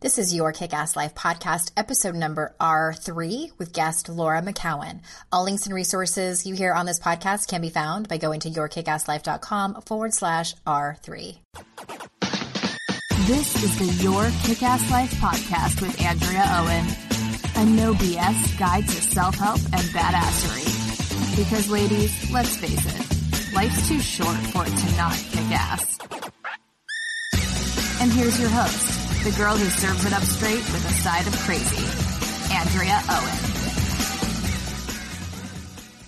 This is your Kick Ass Life podcast, episode number R3 with guest Laura McKowen. All links and resources you hear on this podcast can be found by going to yourkickasslife.com forward slash R3. This is the Your Kick Ass Life podcast with Andrea Owen, a no BS guide to self help and badassery. Because, ladies, let's face it, life's too short for it to not kick ass. And here's your host the girl who serves it up straight with a side of crazy, Andrea Owen.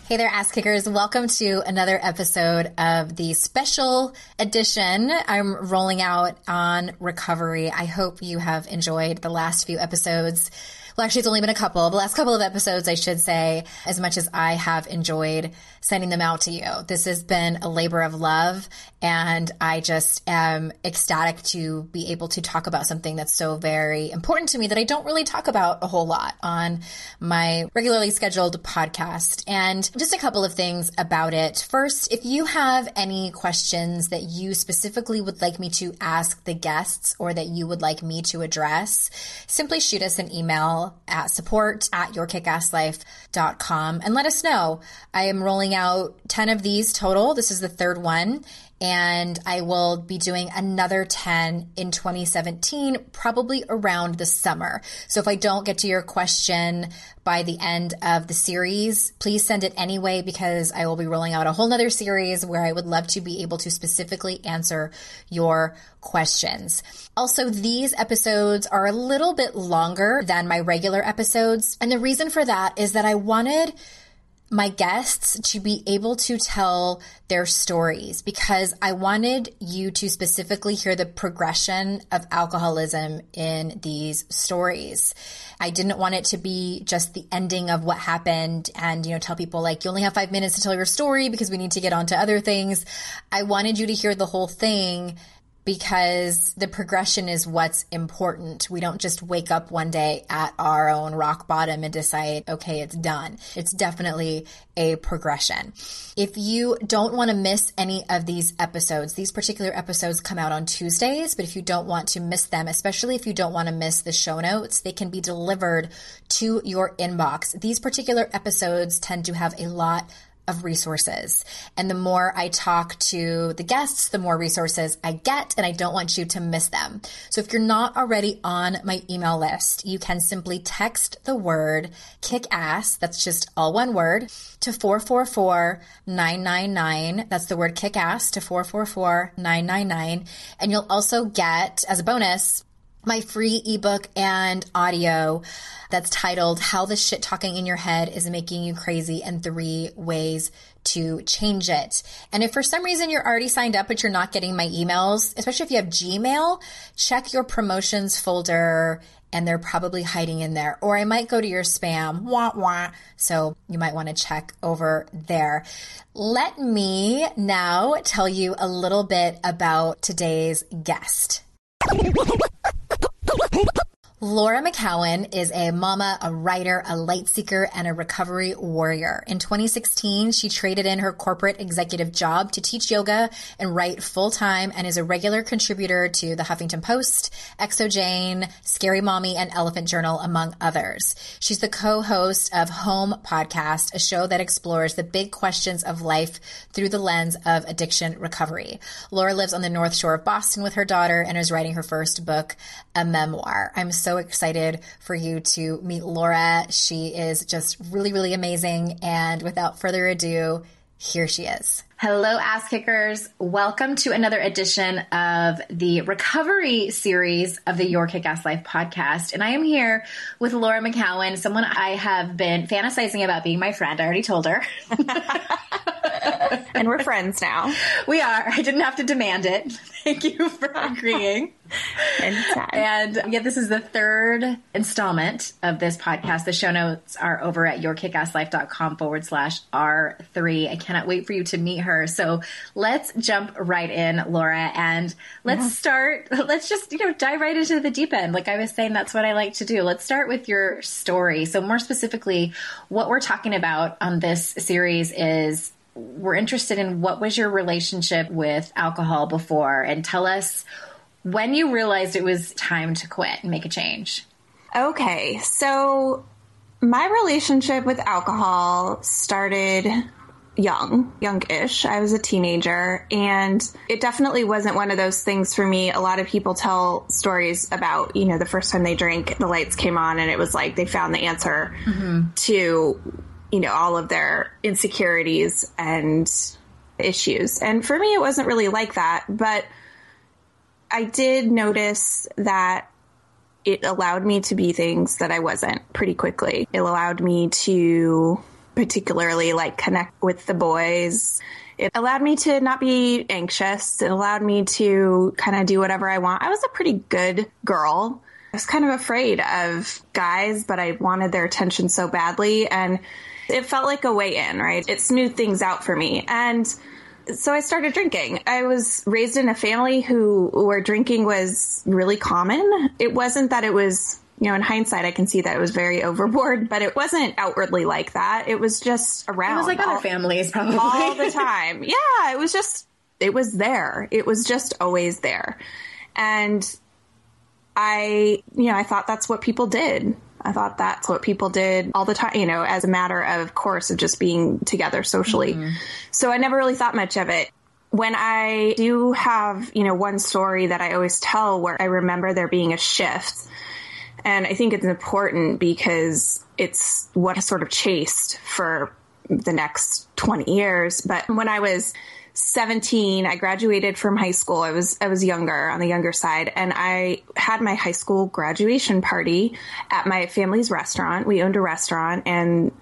Hey there, ass kickers. Welcome to another episode of the special edition I'm rolling out on recovery. I hope you have enjoyed the last few episodes. Well, actually, it's only been a couple. The last couple of episodes, I should say, as much as I have enjoyed sending them out to you. This has been a labor of love, and I just am ecstatic to be able to talk about something that's so very important to me that I don't really talk about a whole lot on my regularly scheduled podcast. And just a couple of things about it. First, if you have any questions that you specifically would like me to ask the guests or that you would like me to address, simply shoot us an email at support at yourkickasslife.com and let us know. I am rolling out 10 of these total. This is the third one and I will be doing another 10 in 2017, probably around the summer. So if I don't get to your question by the end of the series, please send it anyway because I will be rolling out a whole nother series where I would love to be able to specifically answer your questions. Also, these episodes are a little bit longer than my regular episodes. And the reason for that is that I wanted my guests to be able to tell their stories because I wanted you to specifically hear the progression of alcoholism in these stories. I didn't want it to be just the ending of what happened and, you know, tell people like, you only have five minutes to tell your story because we need to get on to other things. I wanted you to hear the whole thing because the progression is what's important. We don't just wake up one day at our own rock bottom and decide, okay, it's done. It's definitely a progression. If you don't want to miss any of these episodes, these particular episodes come out on Tuesdays, but if you don't want to miss them, especially if you don't want to miss the show notes, they can be delivered to your inbox. These particular episodes tend to have a lot of resources. And the more I talk to the guests, the more resources I get, and I don't want you to miss them. So if you're not already on my email list, you can simply text the word kick ass, that's just all one word, to 444 999. That's the word kick ass to 444 999. And you'll also get, as a bonus, my free ebook and audio that's titled How the Shit Talking in Your Head is Making You Crazy and Three Ways to Change It. And if for some reason you're already signed up but you're not getting my emails, especially if you have Gmail, check your promotions folder and they're probably hiding in there. Or I might go to your spam, wah wah. So you might want to check over there. Let me now tell you a little bit about today's guest. Laura McKowen is a mama, a writer, a light seeker, and a recovery warrior. In 2016, she traded in her corporate executive job to teach yoga and write full time and is a regular contributor to the Huffington Post, XOJane, Scary Mommy, and Elephant Journal, among others. She's the co-host of Home Podcast, a show that explores the big questions of life through the lens of addiction recovery. Laura lives on the North Shore of Boston with her daughter and is writing her first book, a memoir. I'm so excited for you to meet Laura. She is just really, really amazing. And without further ado, here she is. Hello, ass kickers. Welcome to another edition of the recovery series of the Your Kick Ass Life podcast. And I am here with Laura McKowen, someone I have been fantasizing about being my friend. I already told her. and we're friends now. We are. I didn't have to demand it. Thank you for agreeing. Anytime. And yeah, this is the third installment of this podcast. The show notes are over at yourkickasslife.com forward slash R3. I cannot wait for you to meet her. So let's jump right in, Laura, and let's yeah. start. Let's just, you know, dive right into the deep end. Like I was saying, that's what I like to do. Let's start with your story. So more specifically, what we're talking about on this series is we're interested in what was your relationship with alcohol before and tell us when you realized it was time to quit and make a change. Okay, so my relationship with alcohol started young, youngish. I was a teenager, and it definitely wasn't one of those things for me. A lot of people tell stories about, you know, the first time they drank, the lights came on, and it was like they found the answer mm-hmm. to you know, all of their insecurities and issues. And for me, it wasn't really like that, but I did notice that it allowed me to be things that I wasn't pretty quickly. It allowed me to particularly like connect with the boys. It allowed me to not be anxious. It allowed me to kind of do whatever I want. I was a pretty good girl. I was kind of afraid of guys, but I wanted their attention so badly. And it felt like a way in, right? It smoothed things out for me. And so I started drinking. I was raised in a family who where drinking was really common. It wasn't that it was, you know, in hindsight I can see that it was very overboard, but it wasn't outwardly like that. It was just around. It was like all, other families probably. All the time. Yeah, it was just it was there. It was just always there. And I, you know, I thought that's what people did. I thought that's what people did all the time, you know, as a matter of course of just being together socially. Mm-hmm. So I never really thought much of it. When I do have, you know, one story that I always tell where I remember there being a shift. And I think it's important because it's what I sort of chased for the next 20 years. But when I was 17 i graduated from high school i was i was younger on the younger side and i had my high school graduation party at my family's restaurant we owned a restaurant and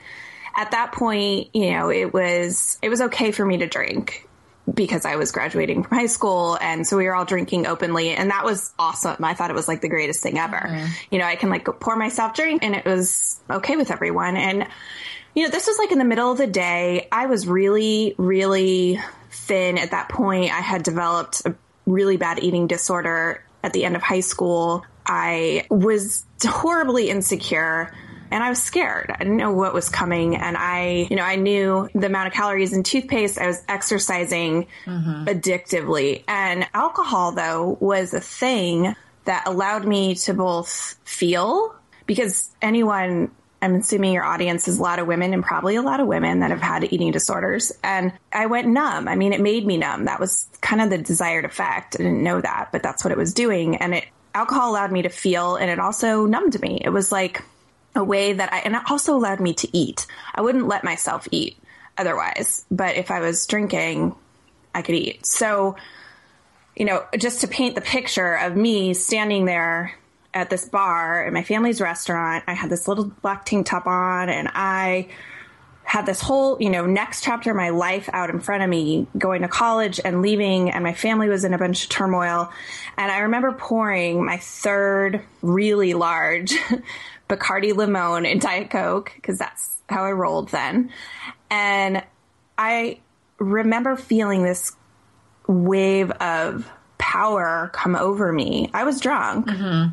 at that point you know it was it was okay for me to drink because I was graduating from high school and so we were all drinking openly and that was awesome. I thought it was like the greatest thing ever. Mm-hmm. You know, I can like pour myself drink and it was okay with everyone and you know, this was like in the middle of the day. I was really really thin at that point. I had developed a really bad eating disorder at the end of high school. I was horribly insecure and I was scared. I didn't know what was coming. And I, you know, I knew the amount of calories in toothpaste. I was exercising mm-hmm. addictively. And alcohol, though, was a thing that allowed me to both feel because anyone I'm assuming your audience is a lot of women and probably a lot of women that have had eating disorders. And I went numb. I mean, it made me numb. That was kind of the desired effect. I didn't know that, but that's what it was doing. And it, alcohol allowed me to feel and it also numbed me. It was like a way that I, and it also allowed me to eat. I wouldn't let myself eat otherwise, but if I was drinking, I could eat. So, you know, just to paint the picture of me standing there at this bar at my family's restaurant. I had this little black tank top on and I had this whole, you know, next chapter of my life out in front of me, going to college and leaving, and my family was in a bunch of turmoil. And I remember pouring my third really large Bacardi Limon in Diet Coke, because that's how I rolled then. And I remember feeling this wave of power come over me. I was drunk. Mm-hmm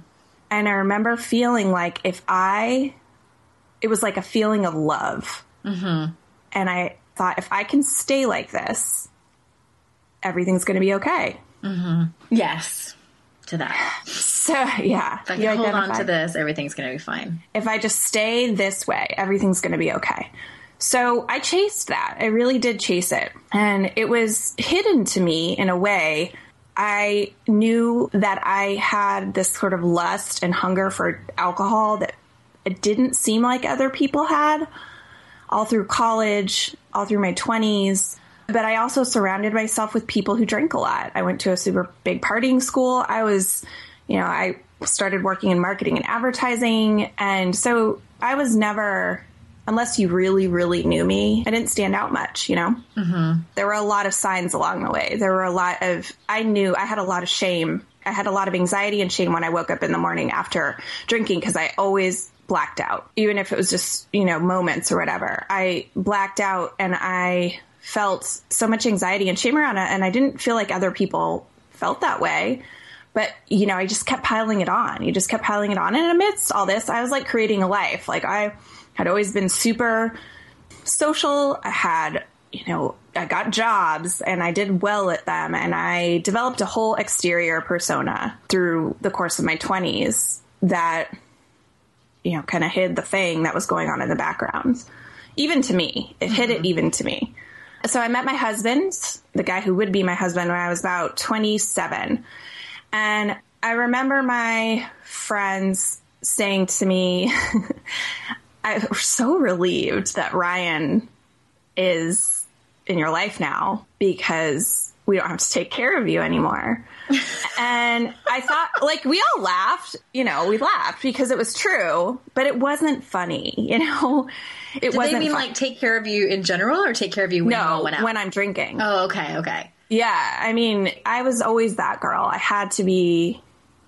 And I remember feeling like if I, it was like a feeling of love. Mm-hmm. And I thought, if I can stay like this, everything's going to be okay. Yes. To that. So, yeah. If I you can hold on to this, everything's going to be fine. if I just stay this way, everything's going to be okay. So I chased that. I really did chase it. And it was hidden to me in a way. I knew that I had this sort of lust and hunger for alcohol that it didn't seem like other people had all through college, all through my 20s. But I also surrounded myself with people who drink a lot. I went to a super big partying school. I was, you know, I started working in marketing and advertising. And so I was never, unless you really, really knew me, I didn't stand out much, you know? Mm-hmm. There were a lot of signs along the way. There were a lot of, I knew I had a lot of shame. I had a lot of anxiety and shame when I woke up in the morning after drinking because I always blacked out, even if it was just, you know, moments or whatever. I blacked out and I felt so much anxiety and shame around it. And I didn't feel like other people felt that way. But, you know, I just kept piling it on. You just kept piling it on. And amidst all this, I was like creating a life. Like I had always been super social. I had, you know, I got jobs and I did well at them. And I developed a whole exterior persona through the course of my 20s that, you know, kind of hid the thing that was going on in the background. Even to me, it hid it mm-hmm. even to me. So I met my husband, the guy who would be my husband, when I was about 27. And I remember my friends saying to me, I was so relieved that Ryan is in your life now because we don't have to take care of you anymore. and I thought, like, we all laughed, you know, we laughed because it was true, but it wasn't funny, you know? It Do wasn't they mean like take care of you in general or take care of you when you no, out? when I'm drinking. oh, okay, okay. Yeah, I mean, I was always that girl. I had to be,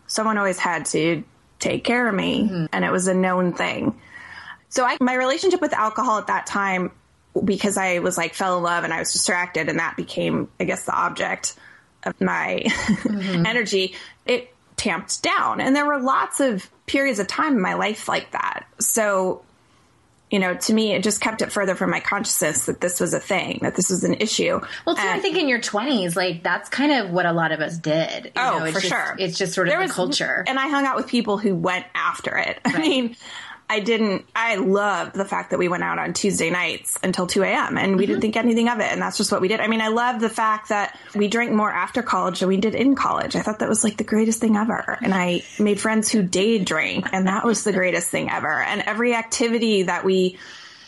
someone always had to take care of me, mm-hmm. and it was a known thing. So I, my relationship with alcohol at that time, because I was like fell in love and I was distracted, and that became, I guess, the object of my mm-hmm. energy. It tamped down, and there were lots of periods of time in my life like that. So you know, to me, it just kept it further from my consciousness that this was a thing, that this was an issue. Well, too, I think in your 20s, like, that's kind of what a lot of us did. You Oh, know, it's for just, sure. It's just sort of There the was- culture. And I hung out with people who went after it. I mean, I didn't, I loved the fact that we went out on Tuesday nights until 2 a.m. and we Mm-hmm. didn't think anything of it. And that's just what we did. I mean, I love the fact that we drank more after college than we did in college. I thought that was like the greatest thing ever. And I made friends who day drank and that was the greatest thing ever. And every activity that we,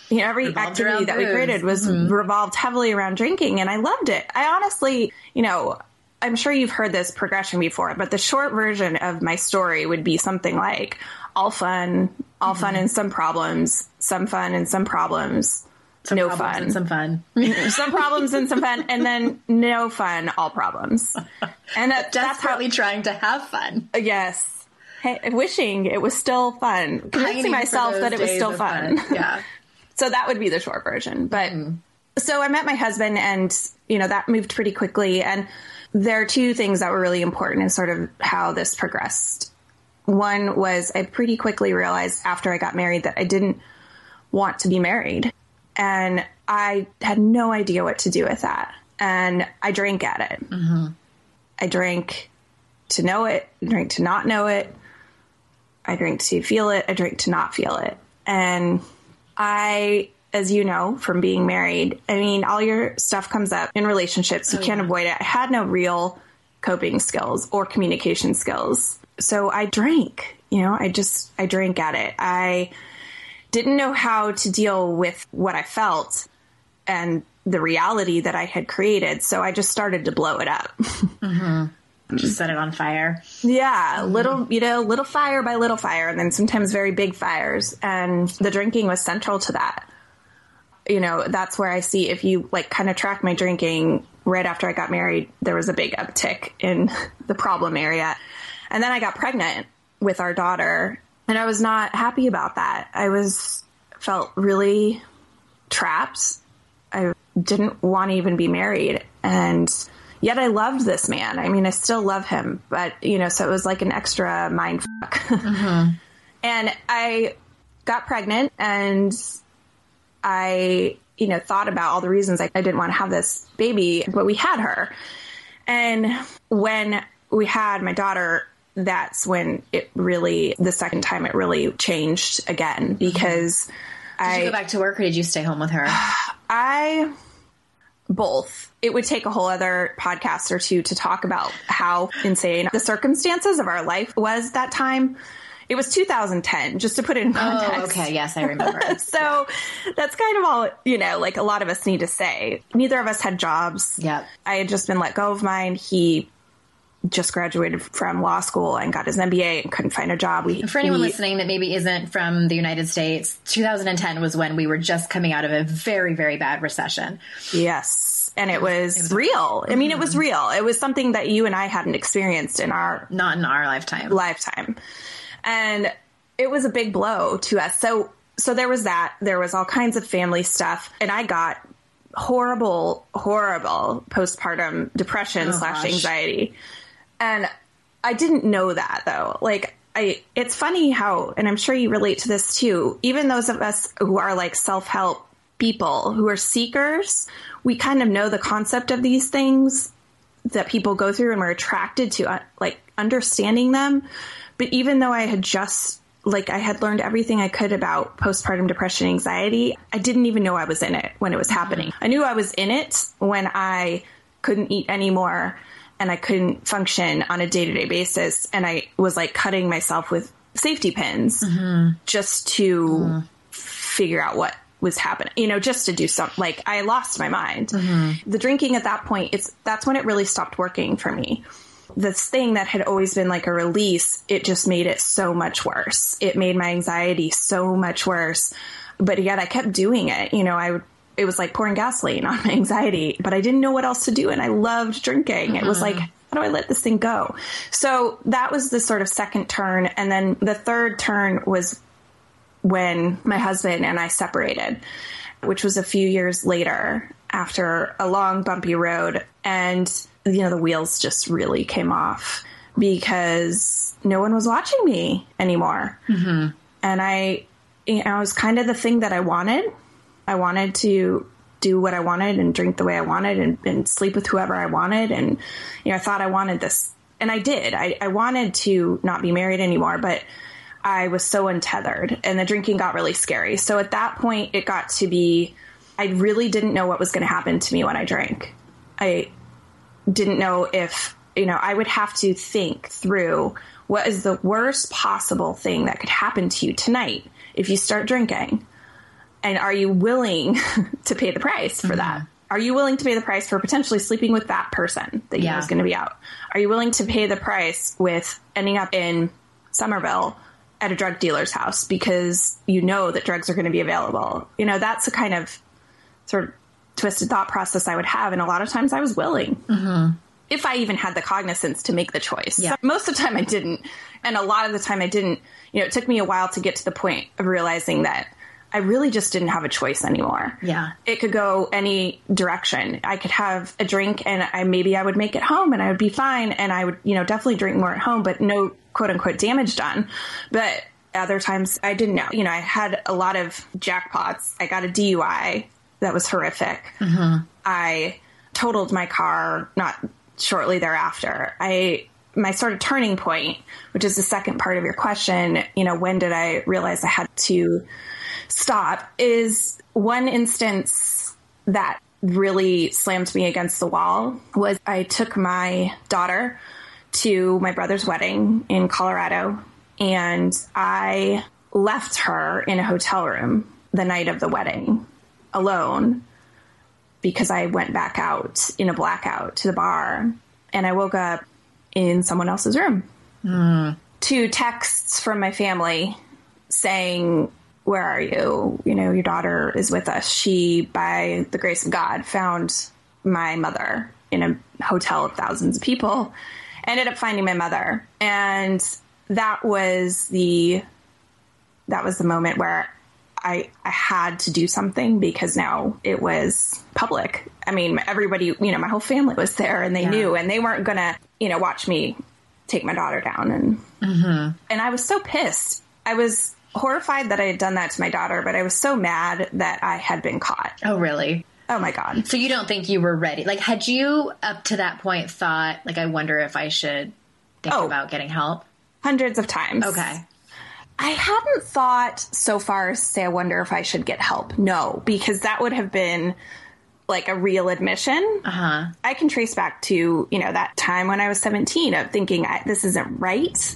you know, every Revolved activity that we created was revolved heavily around drinking, and I loved it. I honestly, you know, I'm sure you've heard this progression before, but the short version of my story would be something like all fun, all fun mm-hmm. and some problems, some fun and some problems, no Problems fun, and some fun. some problems and some fun, and then no fun, all problems. And that, that's how, trying to have fun. yes. Hey, wishing it was still fun, convincing myself that it was still of fun. Yeah. So that would be the short version. But mm. so I met my husband and, you know, that moved pretty quickly. And there are two things that were really important in sort of how this progressed. One was I pretty quickly realized after I got married that I didn't want to be married. And I had no idea what to do with that. And I drank at it. Mm-hmm. I drank to know it, I drank to not know it. I drank to feel it, I drank to not feel it. And I, as you know from being married, I mean, all your stuff comes up in relationships. You oh, can't avoid it. I had no real coping skills or communication skills. So I drank, you know, I just, I drank at it. I didn't know how to deal with what I felt and the reality that I had created. So I just started to blow it up. Mm-hmm. Just set it on fire. Yeah, little, you know, little fire by little fire, and then sometimes very big fires. And the drinking was central to that. You know, that's where I see if you like kind of track my drinking right after I got married, there was a big uptick in the problem area. And then I got pregnant with our daughter, and I was not happy about that. I was, felt really trapped. I didn't want to even be married. And, yet I loved this man. I mean, I still love him, but you know, so it was like an extra mind fuck. Mm-hmm. and I got pregnant and I, you know, thought about all the reasons I, I didn't want to have this baby, but we had her. And when we had my daughter, that's when it really, the second time it really changed again mm-hmm. because did I. you go back to work or did you stay home with her? I both. It would take a whole other podcast or two to talk about how insane the circumstances of our life was that time. It was 2010, just to put it in oh, context. Oh, okay. Yes, I remember. so that's kind of all, you know, like a lot of us need to say. Neither of us had jobs. Yep. I had just been let go of mine. He just graduated from law school and got his MBA and couldn't find a job. We, For anyone we- listening that maybe isn't from the United States, 2010 was when we were just coming out of a very, very bad recession. Yes. And it was, real. I mean, it was mm-hmm. real. It was something that you and I hadn't experienced in our Not in our lifetime. lifetime. And it was a big blow to us. So so there was that. There was all kinds of family stuff. And I got horrible, horrible postpartum depression oh, slash gosh. And I didn't know that though. Like I it's funny how and I'm sure you relate to this too, even those of us who are like self-help people who are seekers, we kind of know the concept of these things that people go through and we're attracted to uh, like understanding them. But even though I had just like I had learned everything I could about postpartum depression anxiety, I didn't even know I was in it when it was happening. I knew I was in it when I couldn't eat anymore and I couldn't function on a day-to-day basis and I was like cutting myself with safety pins mm-hmm. just to mm-hmm. figure out what was happening you know just to do something like i lost my mind. Mm-hmm. The drinking at that point it's that's when it really stopped working for me. This thing that had always been like a release it just made it so much worse. It made my anxiety so much worse. But yet i kept doing it you know i would it was like pouring gasoline on my anxiety but i didn't know what else to do and i loved drinking it was like how do i let this thing go so that was the sort of second turn and then the third turn was when my husband and I separated, which was a few years later after a long bumpy road. And, you know, the wheels just really came off because no one was watching me anymore. Mm-hmm. And I, you know, it was kind of the thing that I wanted. I wanted to do what I wanted and drink the way I wanted and, and sleep with whoever I wanted. And, you know, I thought I wanted this. And I did. I, I wanted to not be married anymore, but I was so untethered and the drinking got really scary. So at that point, it got to be, I really didn't know what was going to happen to me when I drank. I didn't know if, you know, I would have to think through what is the worst possible thing that could happen to you tonight if you start drinking. And are you willing to pay the price for that? Mm-hmm. Are you willing to pay the price for potentially sleeping with that person that you know is going to be out? Are you willing to pay the price with ending up in Somerville at a drug dealer's house because you know that drugs are going to be available? You know, that's a kind of sort of twisted thought process I would have. And a lot of times I was willing. Mm-hmm. If I even had the cognizance to make the choice. Yeah. Most of the time I didn't. And a lot of the time I didn't. You know, it took me a while to get to the point of realizing that I really just didn't have a choice anymore. Yeah. It could go any direction. I could have a drink and I maybe I would make it home and I would be fine and I would, you know, definitely drink more at home, but no quote unquote damage done. But other times I didn't know. You know, I had a lot of jackpots. I got a DUI that was horrific. Mm-hmm. I totaled my car not shortly thereafter. I my sort of turning point, which is the second part of your question, you know, when did I realize I had to stop is one instance that really slammed me against the wall was I took my daughter to my brother's wedding in Colorado and I left her in a hotel room the night of the wedding alone because I went back out in a blackout to the bar and I woke up in someone else's room. Hmm. Two texts from my family saying, Where are you? You know, your daughter is with us. She, by the grace of God, found my mother in a hotel of thousands of people. Ended up finding my mother. And that was the that was the moment where I, I had to do something because now it was public I mean, everybody, you know, my whole family was there and they yeah. knew and they weren't going to, you know, watch me take my daughter down. And, mm-hmm. and I was so pissed. I was horrified that I had done that to my daughter, but I was so mad that I had been caught. Oh, really? Oh my God. So you don't think you were ready? Like, had you up to that point thought, like, I wonder if I should think oh, about getting help? Hundreds of times. Okay. I hadn't thought so far as say, I wonder if I should get help. No, because that would have been like a real admission. Uh-huh. I can trace back to, you know, that time when I was 17 of thinking this isn't right.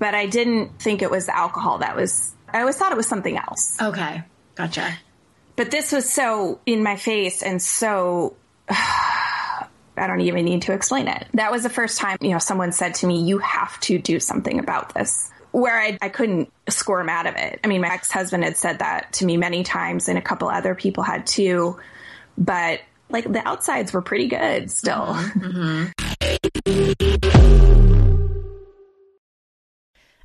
But I didn't think it was alcohol that was, I always thought it was something else. Okay. Gotcha. But this was so in my face and so. I don't even need to explain it. That was the first time, you know, someone said to me, you have to do something about this where I, I couldn't squirm out of it. I mean, my ex husband had said that to me many times, and a couple other people had too. But like the outsides were pretty good still. Mm-hmm. mm-hmm.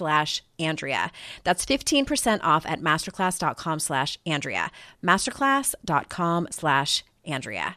slash Andrea. That's 15% off at masterclass.com slash Andrea. Masterclass.com slash Andrea.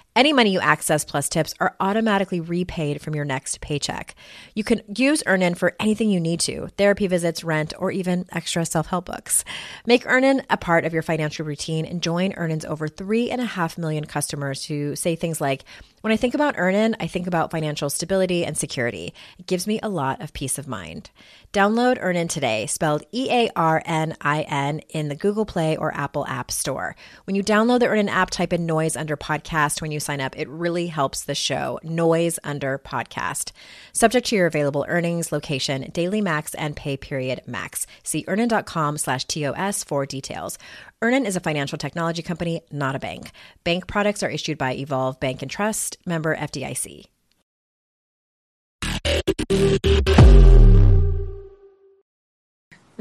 Any money you access plus tips are automatically repaid from your next paycheck. You can use Earnin for anything you need to therapy visits, rent, or even extra self help books. Make Earnin a part of your financial routine and join Earnin's over 3.5 million customers who say things like, when I think about Earnin, I think about financial stability and security. It gives me a lot of peace of mind. Download Earnin today, spelled E A R N I N, in the Google Play or Apple App Store. When you download the Earnin app, type in noise under podcast when you sign up. It really helps the show. Noise under podcast. Subject to your available earnings, location, daily max, and pay period max. See earnin.com slash TOS for details. Earnin is a financial technology company, not a bank. Bank products are issued by Evolve Bank and Trust, member FDIC.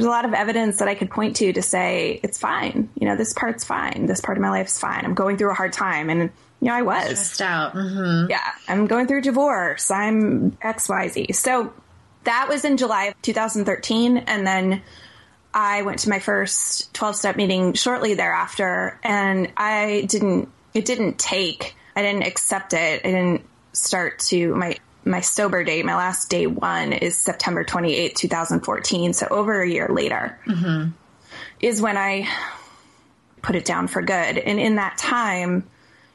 There's a lot of evidence that I could point to to say it's fine. You know, this part's fine. This part of my life's fine. I'm going through a hard time, and know, I was stressed out. Mm-hmm. Yeah, I'm going through divorce. I'm X Y Z. So that was in July of 2013, and then I went to my first 12 step meeting shortly thereafter and I didn't, it didn't take, I didn't accept it. I didn't start to, my, my sober date, my last day one is September 28, 2014. So over a year later mm-hmm. is when I put it down for good. And in that time,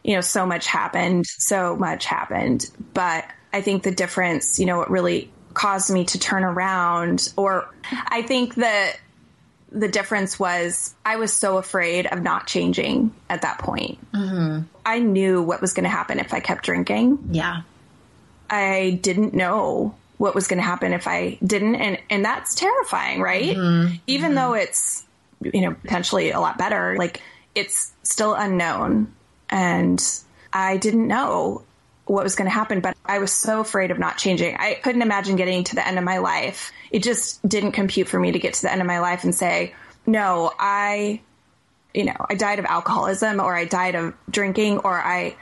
you know, so much happened, so much happened. But I think the difference, you know, what really caused me to turn around, or I think that the difference was I was so afraid of not changing at that point. Mm-hmm. I knew what was going to happen if I kept drinking. Yeah. I didn't know what was going to happen if I didn't. And, and that's terrifying, right? Mm-hmm. Even mm-hmm. though it's, you know, potentially a lot better, like it's still unknown. And I didn't know what was going to happen, but I was so afraid of not changing. I couldn't imagine getting to the end of my life. It just didn't compute for me to get to the end of my life and say, no, I, you know, I died of alcoholism or I died of drinking or I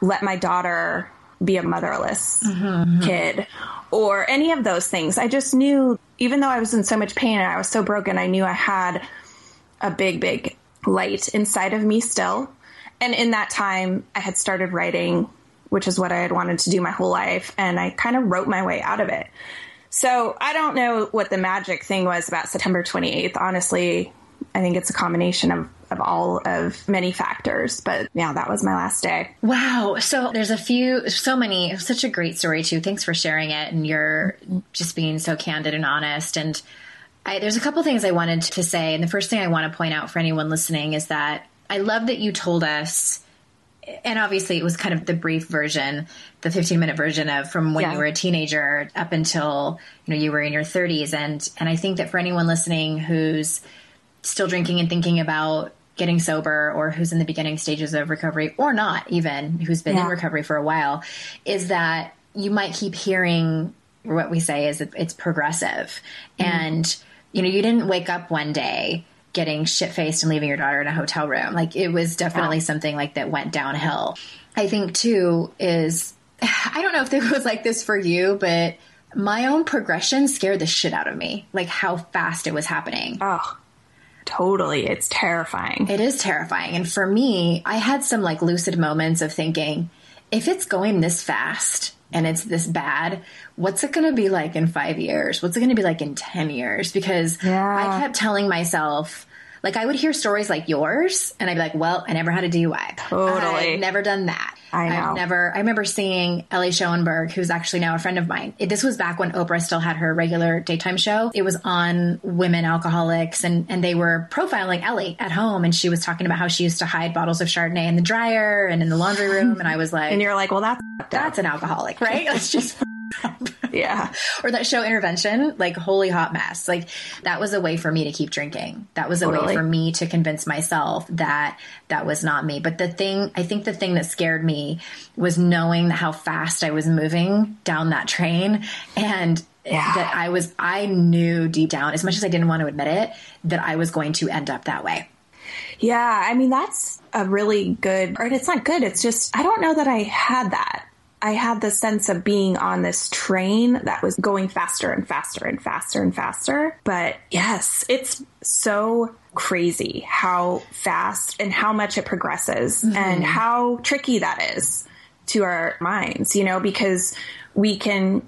let my daughter be a motherless mm-hmm. kid or any of those things. I just knew, even though I was in so much pain and I was so broken, I knew I had a big, big light inside of me still. And in that time, I had started writing, which is what I had wanted to do my whole life. And I kind of wrote my way out of it. So I don't know what the magic thing was about September 28th. Honestly, I think it's a combination of, of all of many factors. But yeah, that was my last day. Wow. So there's a few, so many, such a great story too. Thanks for sharing it. And you're just being so candid and honest. And I, there's a couple things I wanted to say. And the first thing I want to point out for anyone listening is that I love that you told us and obviously it was kind of the brief version the 15 minute version of from when yeah. you were a teenager up until you know you were in your 30s and and i think that for anyone listening who's still drinking and thinking about getting sober or who's in the beginning stages of recovery or not even who's been yeah. in recovery for a while is that you might keep hearing what we say is it's progressive mm. and you know you didn't wake up one day getting shit faced and leaving your daughter in a hotel room. Like it was definitely something like that went downhill. I think too is I don't know if it was like this for you, but my own progression scared the shit out of me. Like how fast it was happening. Oh. Totally. It's terrifying. It is terrifying. And for me, I had some like lucid moments of thinking, if it's going this fast, and it's this bad, what's it going to be like in five years? What's it going to be like in 10 years? Because yeah. I kept telling myself, like I would hear stories like yours and I'd be like, well, I never had a DUI. Totally. I've never done that. I know. I've never, I remember seeing Ellie Schoenberg, who's actually now a friend of mine. It, this was back when Oprah still had her regular daytime show. It was on women alcoholics and, and they were profiling Ellie at home. And she was talking about how she used to hide bottles of Chardonnay in the dryer and in the laundry room. And I was like, and you're like, well, that's, that's an alcoholic, right? Let's just yeah. or that show Intervention, like holy hot mess. Like that was a way for me to keep drinking. That was a totally. way for me to convince myself that that was not me. But the thing, I think the thing that scared me was knowing how fast I was moving down that train and yeah. that I was, I knew deep down, as much as I didn't want to admit it, that I was going to end up that way. Yeah. I mean, that's a really good, or it's not good. It's just, I don't know that I had that. I had the sense of being on this train that was going faster and faster and faster and faster. But yes, it's so crazy how fast and how much it progresses mm-hmm. and how tricky that is to our minds, you know, because we can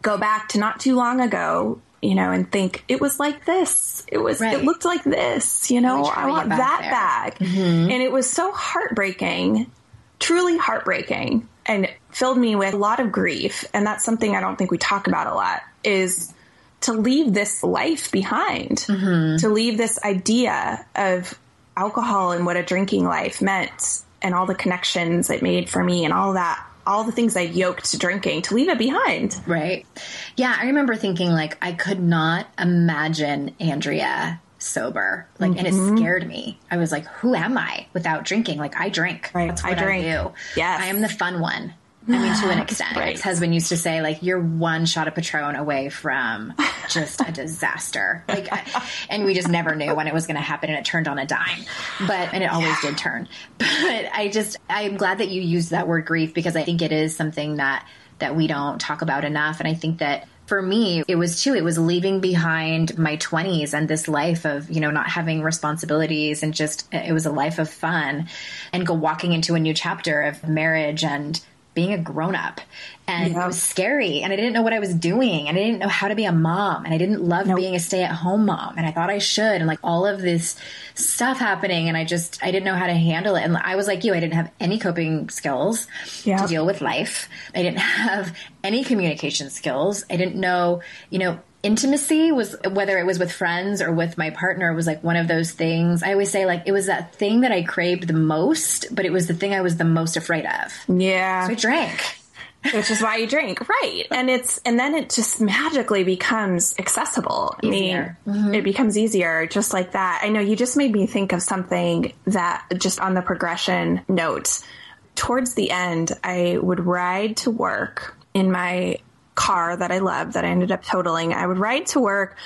go back to not too long ago you know, and think it was like this. It was, right. it looked like this, you know, I want that there. back. Mm-hmm. And it was so heartbreaking, truly heartbreaking and filled me with a lot of grief. And that's something I don't think we talk about a lot is to leave this life behind, mm-hmm. to leave this idea of alcohol and what a drinking life meant and all the connections it made for me and all that all the things I yoked to drinking to leave it behind. Right. Yeah, I remember thinking like I could not imagine Andrea sober. Like, mm-hmm. and it mm-hmm. scared me. I was like, who am I without drinking? Like, I drink. Right. That's what I, drink. I do. Yes. I am the fun one. I mean, to an extent. right. ex-husband used to say, like, you're one shot of Patron away from just a disaster. Like, and we just never knew when it was going to happen, and it turned on a dime. But and it always yeah. did turn. But I just, I'm glad that you used that word grief because I think it is something that that we don't talk about enough, and I think that for me, it was too, it was leaving behind my 20s and this life of, you know, not having responsibilities and just, it was a life of fun and go walking into a new chapter of marriage and being a grown up and yeah. it was scary and I didn't know what I was doing and I didn't know how to be a mom and I didn't love nope. being a stay at home mom and I thought I should and like all of this stuff happening and I just I didn't know how to handle it and I was like you I didn't have any coping skills yeah. to deal with life. I didn't have any communication skills. I didn't know, you know, intimacy was whether it was with friends or with my partner was like one of those things. I always say like it was that thing that I craved the most, but it was the thing I was the most afraid of. Yeah. So I drank. Which is why you drink, right? And it's and then it just magically becomes accessible. Easier. I mean, mm-hmm. it becomes easier just like that. I know you just made me think of something that just on the progression note. Towards the end, I would ride to work in my car that I loved that I ended up totaling. I would ride to work.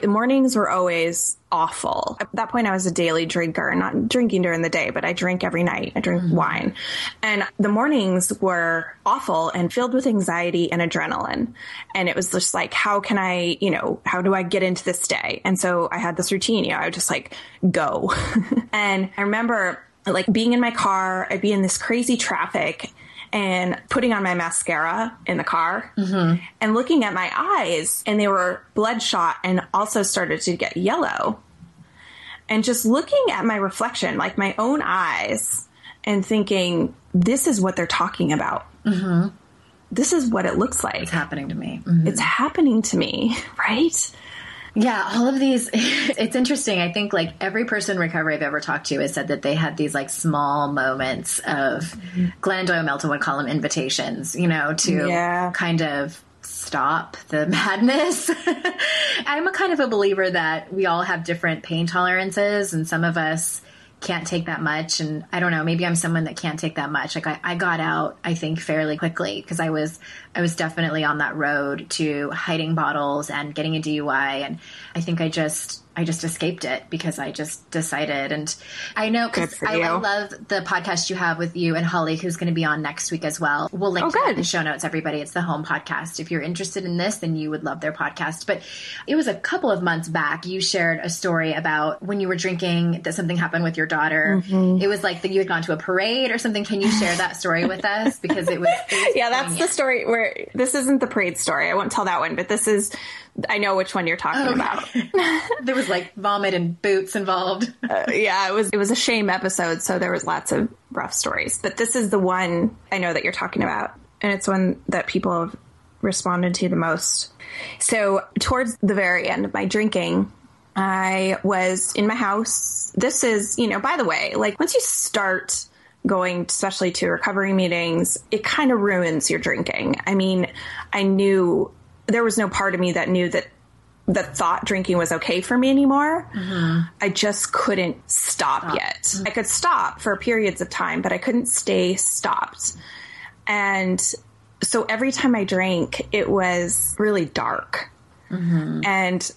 The mornings were always awful. At that point, I was a daily drinker, not drinking during the day, but I drink every night. I drink mm-hmm. wine. And the mornings were awful and filled with anxiety and adrenaline. And it was just like, how can I, you know, how do I get into this day? And so I had this routine, you know, I would just like go. and I remember like being in my car, I'd be in this crazy traffic and putting on my mascara in the car mm-hmm. and looking at my eyes and they were bloodshot and also started to get yellow and just looking at my reflection like my own eyes and thinking this is what they're talking about mm-hmm. this is what it looks like it's happening to me mm-hmm. it's happening to me right yeah, all of these, it's interesting. I think like every person in recovery I've ever talked to has said that they had these like small moments of mm-hmm. Glennon Doyle Melton would call them invitations, you know, to yeah. kind of stop the madness. I'm a kind of a believer that we all have different pain tolerances and some of us can't take that much. And i don't know maybe i'm someone that can't take that much. Like i, I got out i think fairly quickly because i was i was definitely on that road to hiding bottles and getting a dui and i think i just I just escaped it because I just decided. And I know because I, I, love the podcast you have with you and Holly, who's going to be on next week as well. We'll link oh, to the show notes, everybody. It's the home podcast. If you're interested in this, then you would love their podcast. But it was a couple of months back. You shared a story about when you were drinking that something happened with your daughter. Mm-hmm. It was like that you had gone to a parade or something. Can you share that story with us? Because it was, it was yeah, that's the story where this isn't the parade story. I won't tell that one, but this is I know which one you're talking about. there was like vomit and boots involved. uh, yeah, it was it was a shame episode, so there was lots of rough stories. But this is the one I know that you're talking about, and it's one that people have responded to the most. So towards the very end of my drinking, I was in my house. This is, you know, by the way, like once you start going especially to recovery meetings, it kind of ruins your drinking. I mean, I knew there was no part of me that knew that that thought drinking was okay for me anymore. Mm-hmm. I just couldn't stop, stop, yet. Mm-hmm. I could stop for periods of time, but I couldn't stay stopped. And so every time I drank, it was really dark. Mm-hmm. And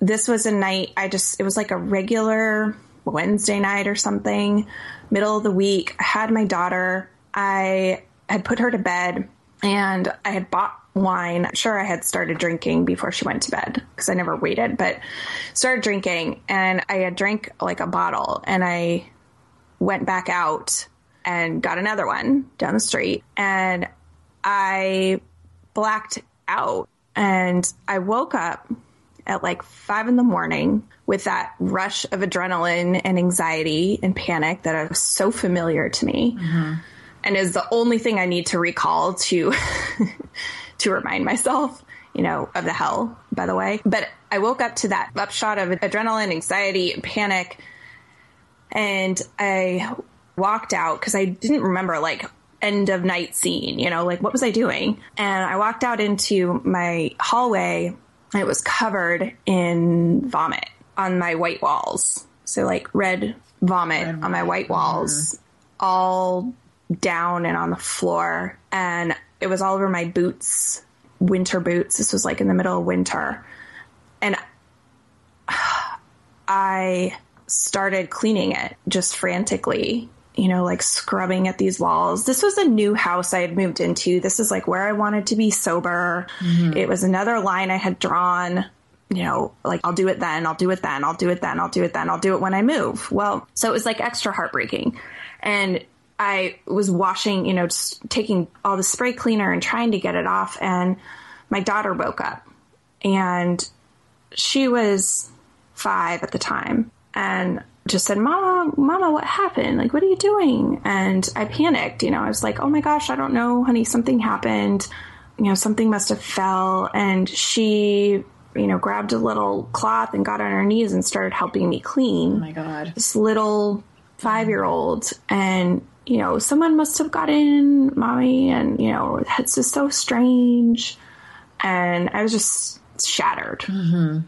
this was a night I just, it was like a regular Wednesday night or something, middle of the week. I had my daughter. I had put her to bed and I had bought wine. Sure, I had started drinking before she went to bed because I never waited, but started drinking and I had drank like a bottle and I went back out and got another one down the street and I blacked out and I woke up at like five in the morning with that rush of adrenaline and anxiety and panic that was so familiar to me. Mm-hmm. And is the only thing I need to recall to to remind myself, you know, of the hell, by the way. But I woke up to that upshot of adrenaline, anxiety, and panic. And I walked out because I didn't remember like end of night scene, you know, like what was I doing? And I walked out into my hallway and it was covered in vomit on my white walls. So like red vomit red on my white walls, mm. all down and on the floor. And it was all over my boots, winter boots. This was like in the middle of winter. And I started cleaning it just frantically, you know, like scrubbing at these walls. This was a new house I had moved into. This is like where I wanted to be sober. Mm-hmm. It was another line I had drawn, you know, like I'll do it then, I'll do it then, I'll do it then, I'll do it then, I'll do it when I move. Well, so it was like extra heartbreaking. And I was washing, you know, just taking all the spray cleaner and trying to get it off. And my daughter woke up and she was five at the time and just said, Mama, Mama, what happened? Like, what are you doing? And I panicked. You know, I was like, Oh my gosh, I don't know, honey, something happened. You know, something must have fell. And she, you know, grabbed a little cloth and got on her knees and started helping me clean. Oh my God. This little five year old. And you know, someone must have got in, mommy, and, you know, it's just so strange. And I was just shattered. Mm-hmm.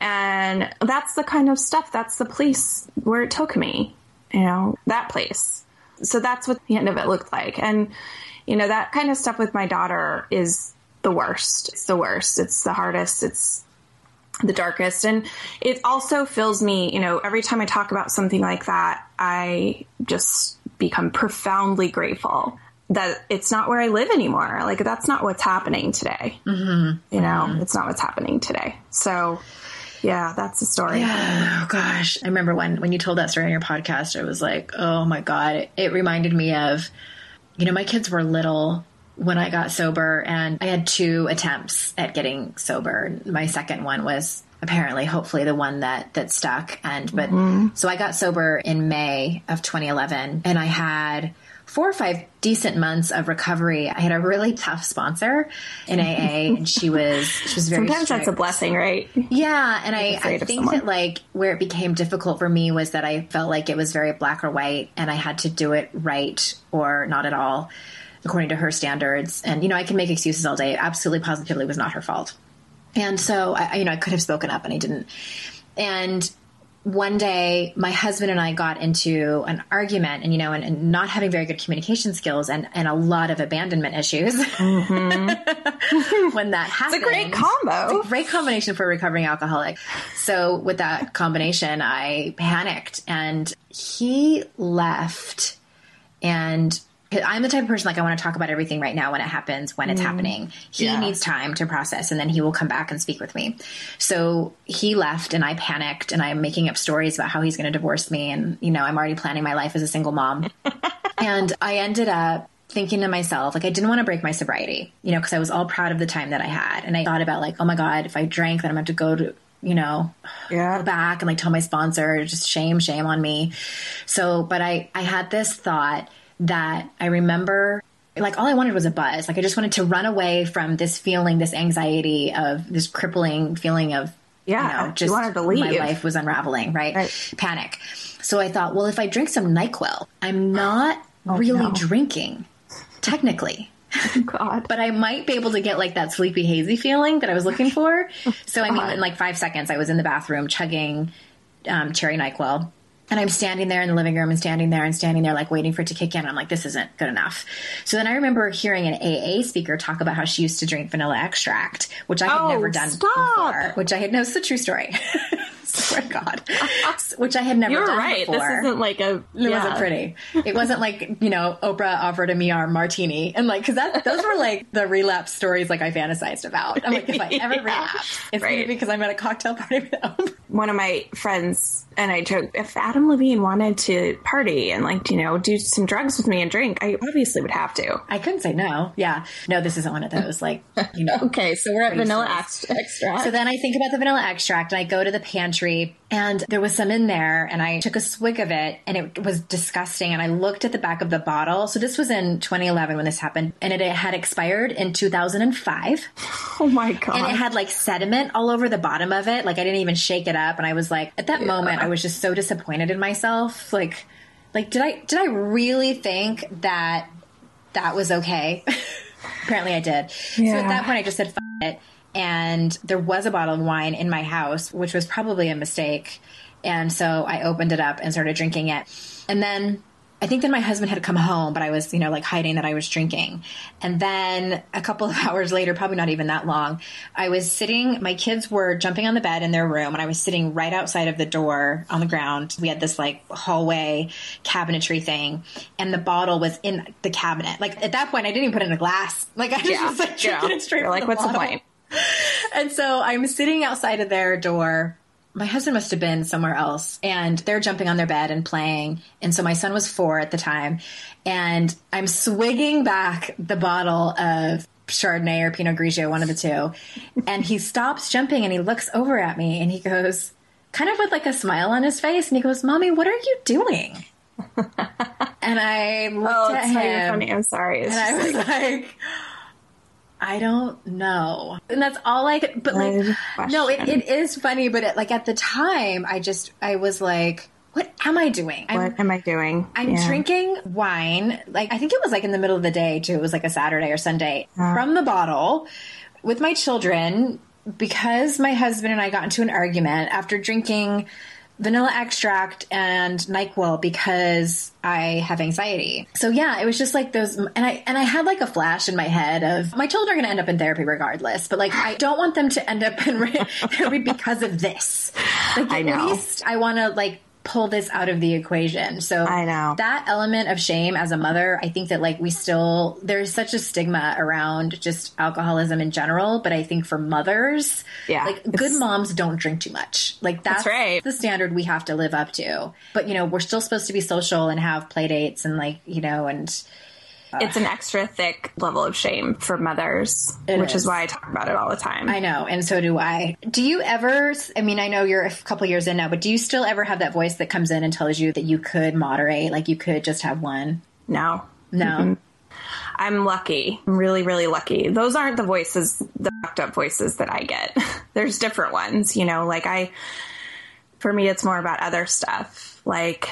And that's the kind of stuff, that's the place where it took me, you know, that place. So that's what the end of it looked like. And, you know, that kind of stuff with my daughter is the worst. It's the worst. It's the hardest. It's the darkest. And it also fills me, you know, every time I talk about something like that, I just become profoundly grateful that it's not where I live anymore. Like that's not what's happening today. Mm-hmm. You know, mm-hmm. it's not what's happening today. So yeah, that's the story. Yeah. Oh gosh. I remember when, when you told that story on your podcast, I was like, oh my God. It, it reminded me of, you know, my kids were little when I got sober and I had two attempts at getting sober. My second one was apparently hopefully the one that that stuck and but mm-hmm. so I got sober in May of 2011 and I had four or five decent months of recovery. I had a really tough sponsor in AA, and she was she was very. Sometimes strict. that's a blessing, right? Yeah, and I, I think that like where it became difficult for me was that I felt like it was very black or white, and I had to do it right or not at all, according to her standards. And you know, I can make excuses all day. Absolutely, positively, was not her fault. And so, I, you know, I could have spoken up, and I didn't. And one day my husband and I got into an argument and, you know, and, and, not having very good communication skills and, and a lot of abandonment issues. Mm-hmm. when that happens. It's a great combo. It's a great combination for a recovering alcoholic. So with that combination, I panicked and he left and I'm the type of person like I want to talk about everything right now when it happens, when it's mm. happening. He yeah. needs time to process and then he will come back and speak with me. So he left and I panicked and I'm making up stories about how he's going to divorce me and you know, I'm already planning my life as a single mom. and I ended up thinking to myself, like, I didn't want to break my sobriety, you know, because I was all proud of the time that I had. And I thought about, like, oh my God, if I drank, then I'm going to go to, you know, yeah. go back and like tell my sponsor, just shame, shame on me. So, but I, I had this thought that I remember like all I wanted was a buzz. Like I just wanted to run away from this feeling, this anxiety of this crippling feeling of yeah, you know, just wanted to leave. my life was unraveling, right? right? Panic. So I thought, well, if I drink some NyQuil, I'm not oh, really no. drinking, technically. God. but I might be able to get like that sleepy, hazy feeling that I was looking for. so I mean, in like five seconds, I was in the bathroom chugging um, cherry NyQuil and I'm standing there in the living room and standing there and standing there, like waiting for it to kick in. I'm like, this isn't good enough. So then I remember hearing an AA speaker talk about how she used to drink vanilla extract, which I had oh, never done stop. before, which I had, no, it's a true story. swear to God, which I had never You're done right. before. This isn't like a. It wasn't pretty. It wasn't like you know Oprah offered a me our martini and like because that those were like the relapse stories like I fantasized about. I'm like if I ever yeah. relapse, it's right. because I'm at a cocktail party with Oprah. One of my friends and I joke if Adam Levine wanted to party and like you know do some drugs with me and drink, I obviously would have to. I couldn't say no. Yeah, no, this isn't one of those. Like you know. okay, so we're at vanilla extract. So then I think about the vanilla extract and I go to the pantry and there was some in there and I took a swig of it and it was disgusting. And I looked at the back of the bottle. So this was in 2011 when this happened and it had expired in 2005. Oh my God. And it had like sediment all over the bottom of it. Like I didn't even shake it up. And I was like, at that yeah. moment, I was just so disappointed in myself. Like, like, did I, did I really think that that was okay? Apparently I did. Yeah. So at that point I just said, F it and there was a bottle of wine in my house, which was probably a mistake. And so I opened it up and started drinking it. And then I think that my husband had come home, but I was, you know, like hiding that I was drinking. And then a couple of hours later, probably not even that long, I was sitting, my kids were jumping on the bed in their room, and I was sitting right outside of the door on the ground. We had this like hallway cabinetry thing, and the bottle was in the cabinet. Like at that point, I didn't even put it in a glass. Like I just yeah, was like drinking yeah. it straight You're like, the what's bottle. the point? And so I'm sitting outside of their door. My husband must have been somewhere else and they're jumping on their bed and playing. And so my son was four at the time. And I'm swigging back the bottle of Chardonnay or Pinot Grigio, one of the two. And he stops jumping and he looks over at me and he goes, kind of with like a smile on his face, and he goes, Mommy, what are you doing? and I looked oh, at him. Funny. I'm sorry. It's and I was like, like I don't know. And that's all I could, but like, no, it, it is funny, but it, like at the time, I just, I was like, what am I doing? I'm, what am I doing? I'm yeah. drinking wine. Like, I think it was like in the middle of the day too. It was like a Saturday or Sunday uh. from the bottle with my children because my husband and I got into an argument after drinking vanilla extract and NyQuil because I have anxiety. So yeah, it was just like those and I and I had like a flash in my head of my children are going to end up in therapy regardless, but like I don't want them to end up in therapy because of this. Like at I know. least I want to like pull this out of the equation. So I know. that element of shame as a mother, I think that like we still there's such a stigma around just alcoholism in general, but I think for mothers, Yeah, like good moms don't drink too much. Like that's, right. the standard we have to live up to. But you know, we're still supposed to be social and have play dates and like, you know, and it's an extra thick level of shame for mothers, It which is. is. why I talk about it all the time. I know, and so do I. Do you ever, I mean, I know you're a couple years in now, but do you still ever have that voice that comes in and tells you that you could moderate, like you could just have one? no. No. I'm lucky. I'm really, really lucky. Those aren't the voices, the fucked up voices that I get. There's different ones, you know, like I, for me, it's more about other stuff, like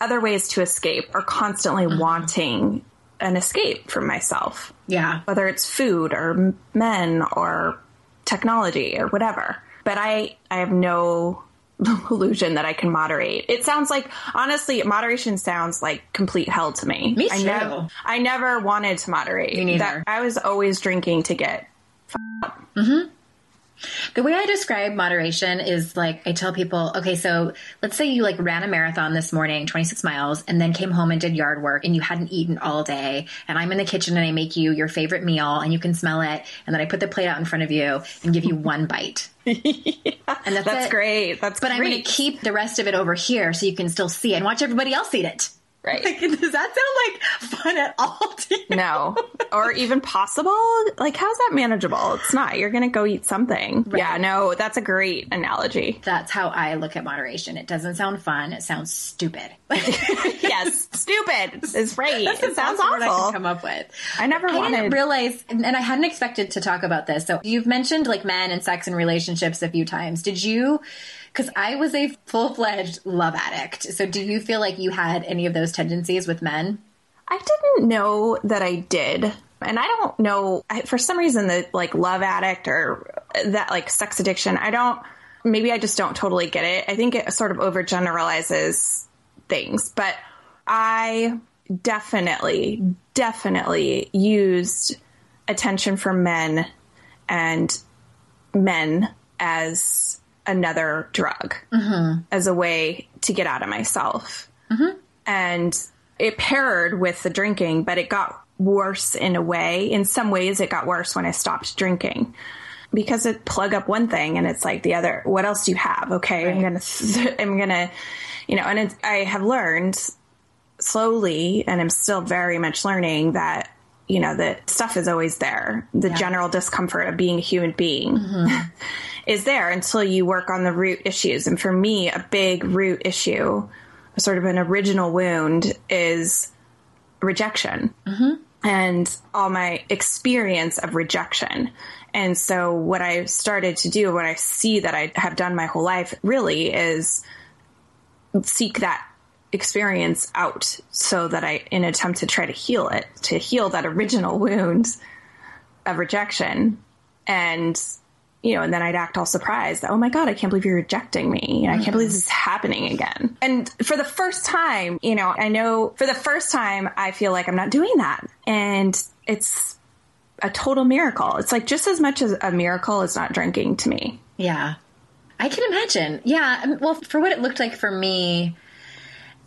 other ways to escape or constantly mm-hmm. wanting an escape from myself, Yeah. whether it's food or men or technology or whatever. But I, I have no illusion that I can moderate. It sounds like, honestly, moderation sounds like complete hell to me. Me I too. never, I never wanted to moderate. Me neither. That- I was always drinking to get mm-hmm. The way I describe moderation is like I tell people, okay, so let's say you like ran a marathon this morning, 26 miles, and then came home and did yard work and you hadn't eaten all day. And I'm in the kitchen and I make you your favorite meal and you can smell it. And then I put the plate out in front of you and give you one bite. And that's, That's great. That's great. But I'm going to keep the rest of it over here so you can still see it and watch everybody else eat it. Right. Like, does that sound like fun at all to you? no, or even possible. Like, how's that manageable? It's not. You're going to go eat something. Yeah, no, that's a great analogy. That's how I look at moderation. It doesn't sound fun. It sounds stupid. yes, stupid is right. It sounds That's what I can awful. come up with. I never I wanted. didn't realize, and I hadn't expected to talk about this. So you've mentioned like men and sex and relationships a few times. Did you? Because I was a full fledged love addict. So do you feel like you had any of those tendencies with men? I didn't know that I did. And I don't know, I, for some reason, the like love addict or that like sex addiction, I don't, maybe I just don't totally get it. I think it sort of overgeneralizes things, but I definitely, definitely used attention from men and men as another drug, mm-hmm. as a way to get out of myself mm-hmm. and it paired with the drinking, but it got worse in a way. In some ways, it got worse when I stopped drinking because it plug up one thing and it's like the other. What else do you have? Okay, I'm gonna, I'm gonna, you know. And it's, I have learned slowly, and I'm still very much learning that you know that stuff is always there. The general discomfort of being a human being. Mm-hmm. Is there until you work on the root issues. And for me, a big root issue sort of an original wound is rejection mm-hmm. and all my experience of rejection. And so, what I started to do, what I see that I have done my whole life really is seek that experience out so that I, in an attempt to try to heal it, to heal that original wound of rejection. And you know, and then I'd act all surprised oh my God, I can't believe you're rejecting me. I can't believe this is happening again. And for the first time, you know, I know for the first time, I feel like I'm not doing that. And it's a total miracle. It's like just as much as a miracle as not drinking to me. Yeah. I can imagine. Yeah. Well, for what it looked like for me,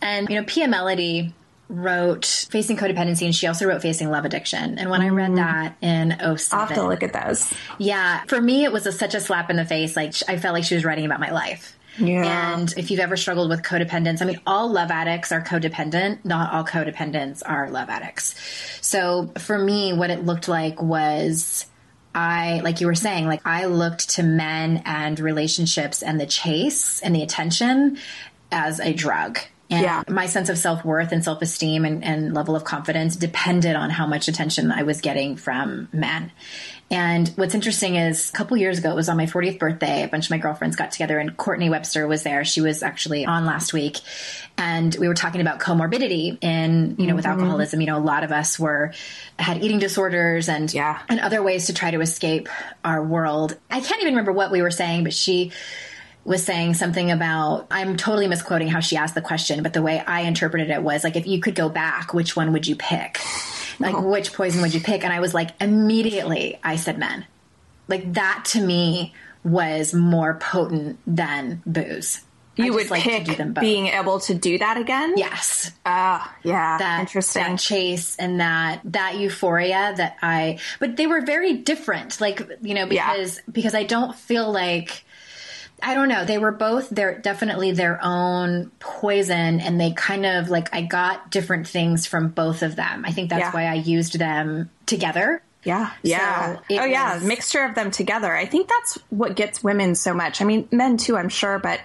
and, you know, Pia Mellody wrote Facing Codependency, and she also wrote Facing Love Addiction. And when I read mm. that in 07, I'll have to look at those. yeah, for me, it was a, such a slap in the face. Like, I felt like she was writing about my life. Yeah. And if you've ever struggled with codependence, I mean, all love addicts are codependent. Not all codependents are love addicts. So for me, what it looked like was I, like you were saying, like I looked to men and relationships and the chase and the attention as a drug. And Yeah. my sense of self worth and self esteem and, and level of confidence depended on how much attention I was getting from men. And what's interesting is a couple years ago, it was on my 40th birthday. A bunch of my girlfriends got together and Courtney Webster was there. She was actually on last week. And we were talking about comorbidity in, you know, with mm-hmm. alcoholism. You know, a lot of us were, had eating disorders and, Yeah. and other ways to try to escape our world. I can't even remember what we were saying, but she, was saying something about, I'm totally misquoting how she asked the question, but the way I interpreted it was like, if you could go back, which one would you pick? Like, oh. which poison would you pick? And I was like, immediately, I said men. Like, that to me was more potent than booze. You would like pick being able to do that again? Yes. Ah, uh, yeah. That, Interesting. That chase and that that euphoria that I but they were very different. Like, you know, because yeah. because I don't feel like I don't know. They were both they're definitely their own poison and they kind of like I got different things from both of them. I think that's yeah. why I used them together. Yeah. Yeah. So oh was, yeah, mixture of them together. I think that's what gets women so much. I mean, men too, I'm sure, but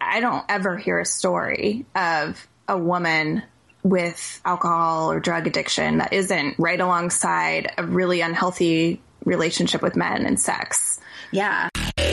I don't ever hear a story of a woman with alcohol or drug addiction that isn't right alongside a really unhealthy relationship with men and sex. Yeah.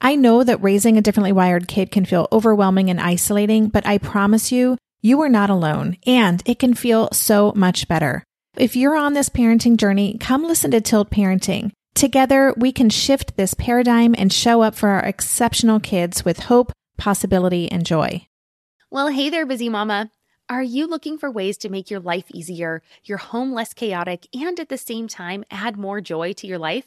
I know that raising a differently wired kid can feel overwhelming and isolating, but I promise you, you are not alone and it can feel so much better. If you're on this parenting journey, come listen to Tilt Parenting. Together, we can shift this paradigm and show up for our exceptional kids with hope, possibility, and joy. Well, hey there, busy mama. Are you looking for ways to make your life easier, your home less chaotic, and at the same time add more joy to your life?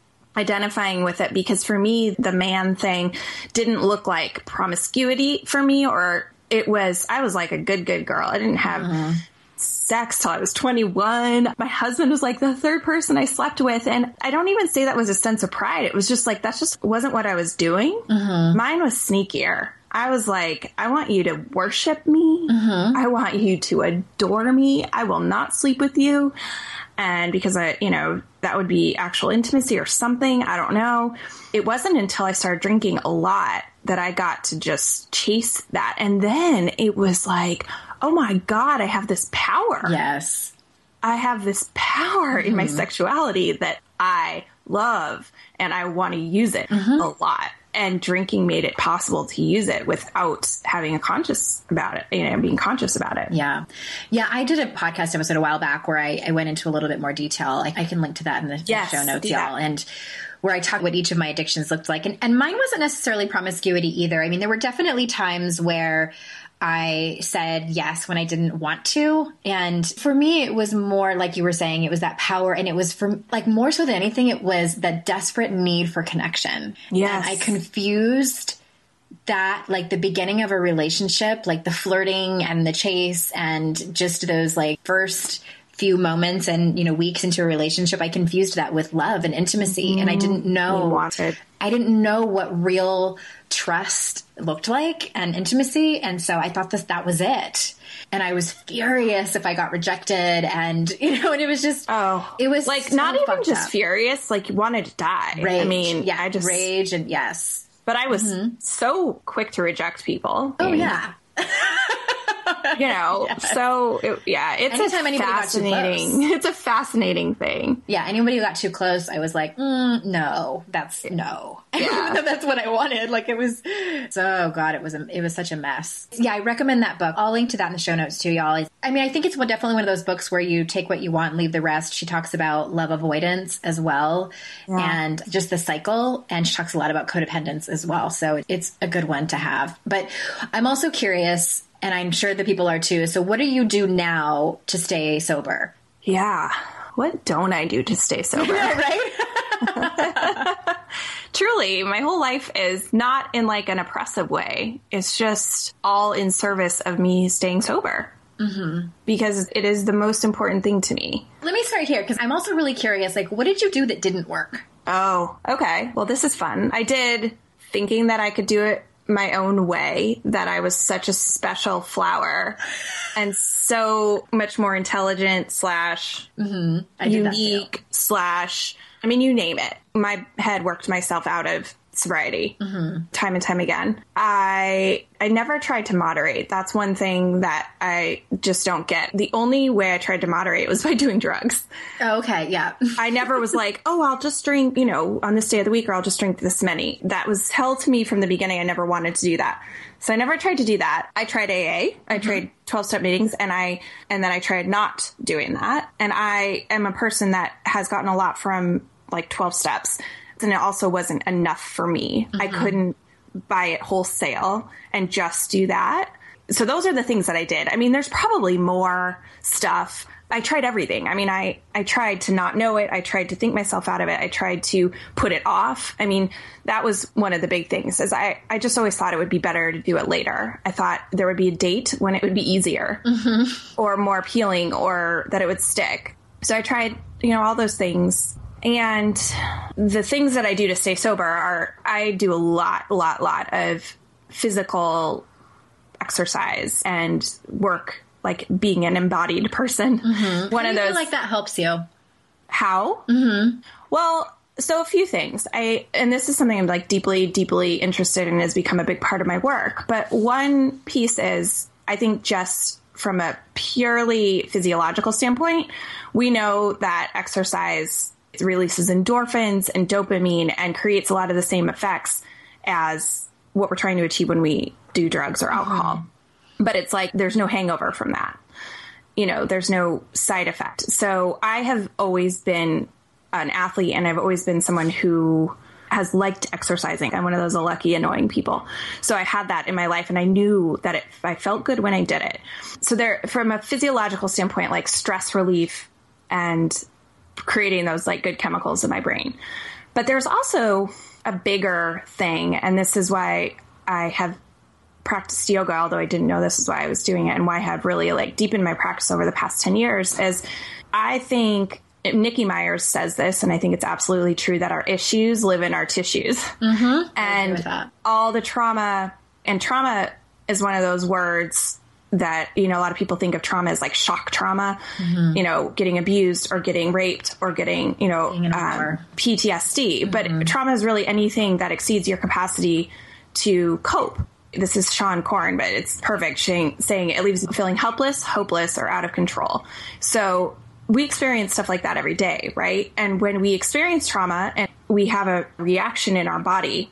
identifying with it because for me, the man thing didn't look like promiscuity for me, or it was, I was like a good, good girl. I didn't have. Mm-hmm. Sex till I was 21. My husband was like the third person I slept with. And I don't even say that was a sense of pride. It was just like, that just wasn't what I was doing. Mm-hmm. Mine was sneakier. I was like, I want you to worship me. Mm-hmm. I want you to adore me. I will not sleep with you and because I, you know, that would be actual intimacy or something. I don't know. It wasn't until I started drinking a lot that I got to just chase that. And then it was like, oh my God, I have this power. Yes. I have this power mm-hmm. in my mm-hmm. sexuality that I love and I want to use it mm-hmm. a lot and drinking made it possible to use it without having a conscious about it, you know, being conscious about it. Yeah. Yeah. I did a podcast episode a while back where I, I went into a little bit more detail. I, I can link to that in the yes, show notes, y'all. And where I talk what each of my addictions looked like. And, and mine wasn't necessarily promiscuity either. I mean, there were definitely times where I said yes when I didn't want to. And for me, it was more like you were saying, it was that power. And it was for like more so than anything, it was the desperate need for connection. Yes. And I confused that like the beginning of a relationship, like the flirting and the chase and just those like first few moments and, you know, weeks into a relationship, I confused that with love and intimacy. And I mm-hmm. didn't know. I didn't know what real trust looked like and intimacy. And so I thought that that was it. And I was furious if I got rejected. And, you know, and it was just, Oh, it was like so not even just up. furious, like you wanted to die. Rage. I mean, yeah, I just, rage and yes. but I was mm-hmm. so quick to reject people. Oh, And, yeah. You know, so it, yeah, it's Anytime a anybody got too fascinating, it's a fascinating thing. Yeah, anybody who got too close, I was like, mm, no, that's no. Yeah. that's what I wanted. Like it was, so God, it was a, it was such a mess. Yeah, I recommend that book. I'll link to that in the show notes too, y'all. I mean, I think it's one- definitely one of those books where you take what you want and leave the rest. She talks about love avoidance as well, and just the cycle, and she talks a lot about codependence as well. So it's a good one to have. But I'm also curious, and I'm sure the people are too. So, what do you do now to stay sober? Yeah. What don't I do to stay sober? right? Truly, my whole life is not in like an oppressive way. It's just all in service of me staying sober. Mm-hmm. Because it is the most important thing to me. Let me start here because I'm also really curious. Like, what did you do that didn't work? Oh, okay. Well, this is fun. I did thinking that I could do it my own way, that I was such a special flower and so much more intelligent slash mm-hmm. I did that too. unique slash, I mean, you name it. My head worked myself out of sobriety mm-hmm. time and time again. I I never tried to moderate. That's one thing that I just don't get. The only way I tried to moderate was by doing drugs. Oh, okay, yeah. I never was like, oh, I'll just drink, you know, on this day of the week, or I'll just drink this many. That was hell to me from the beginning. I never wanted to do that. So I never tried to do that. I tried AA. I mm-hmm. tried 12 step meetings and I, and then I tried not doing that. And I am a person that has gotten a lot from like 12 steps. And it also wasn't enough for me. I mm-hmm. couldn't buy it wholesale and just do that. So those are the things that I did. I mean, there's probably more stuff. I tried everything. I mean, I, I tried to not know it. I tried to think myself out of it. I tried to put it off. I mean, that was one of the big things is I, I just always thought it would be better to do it later. I thought there would be a date when it would be easier mm-hmm. or more appealing or that it would stick. So I tried, you know, all those things. And the things that I do to stay sober are I do a lot, lot, lot of physical exercise and work like being an embodied person. One I of feel those like that helps you. how? Mm-hmm. Well, so a few things. I and this is something I'm like deeply, deeply interested in has become a big part of my work. But one piece is I think just from a purely physiological standpoint, we know that exercise releases endorphins and dopamine and creates a lot of the same effects as what we're trying to achieve when we do drugs or uh-huh. alcohol. But it's like there's no hangover from that you know, there's no side effect. So I have always been an athlete and I've always been someone who has liked exercising. I'm one of those lucky, annoying people. So I had that in my life and I knew that it, I felt good when I did it. So there, from a physiological standpoint, like stress relief and creating those like good chemicals in my brain. But there's also a bigger thing. And this is why I have practiced yoga, although I didn't know this is why I was doing it and why I have really like deepened my practice over the past 10 years is I think Nikki Myers says this, and I think it's absolutely true that our issues live in our tissues. Mm-hmm. And all the trauma, and trauma is one of those words that, you know, a lot of people think of trauma as like shock trauma, you know, getting abused or getting raped or getting, you know, um. PTSD. But trauma is really anything that exceeds your capacity to cope. This is Seane Corn but it's perfect saying, saying it leaves you feeling helpless, hopeless, or out of control. So we experience stuff like that every day, right? And when we experience trauma and we have a reaction in our body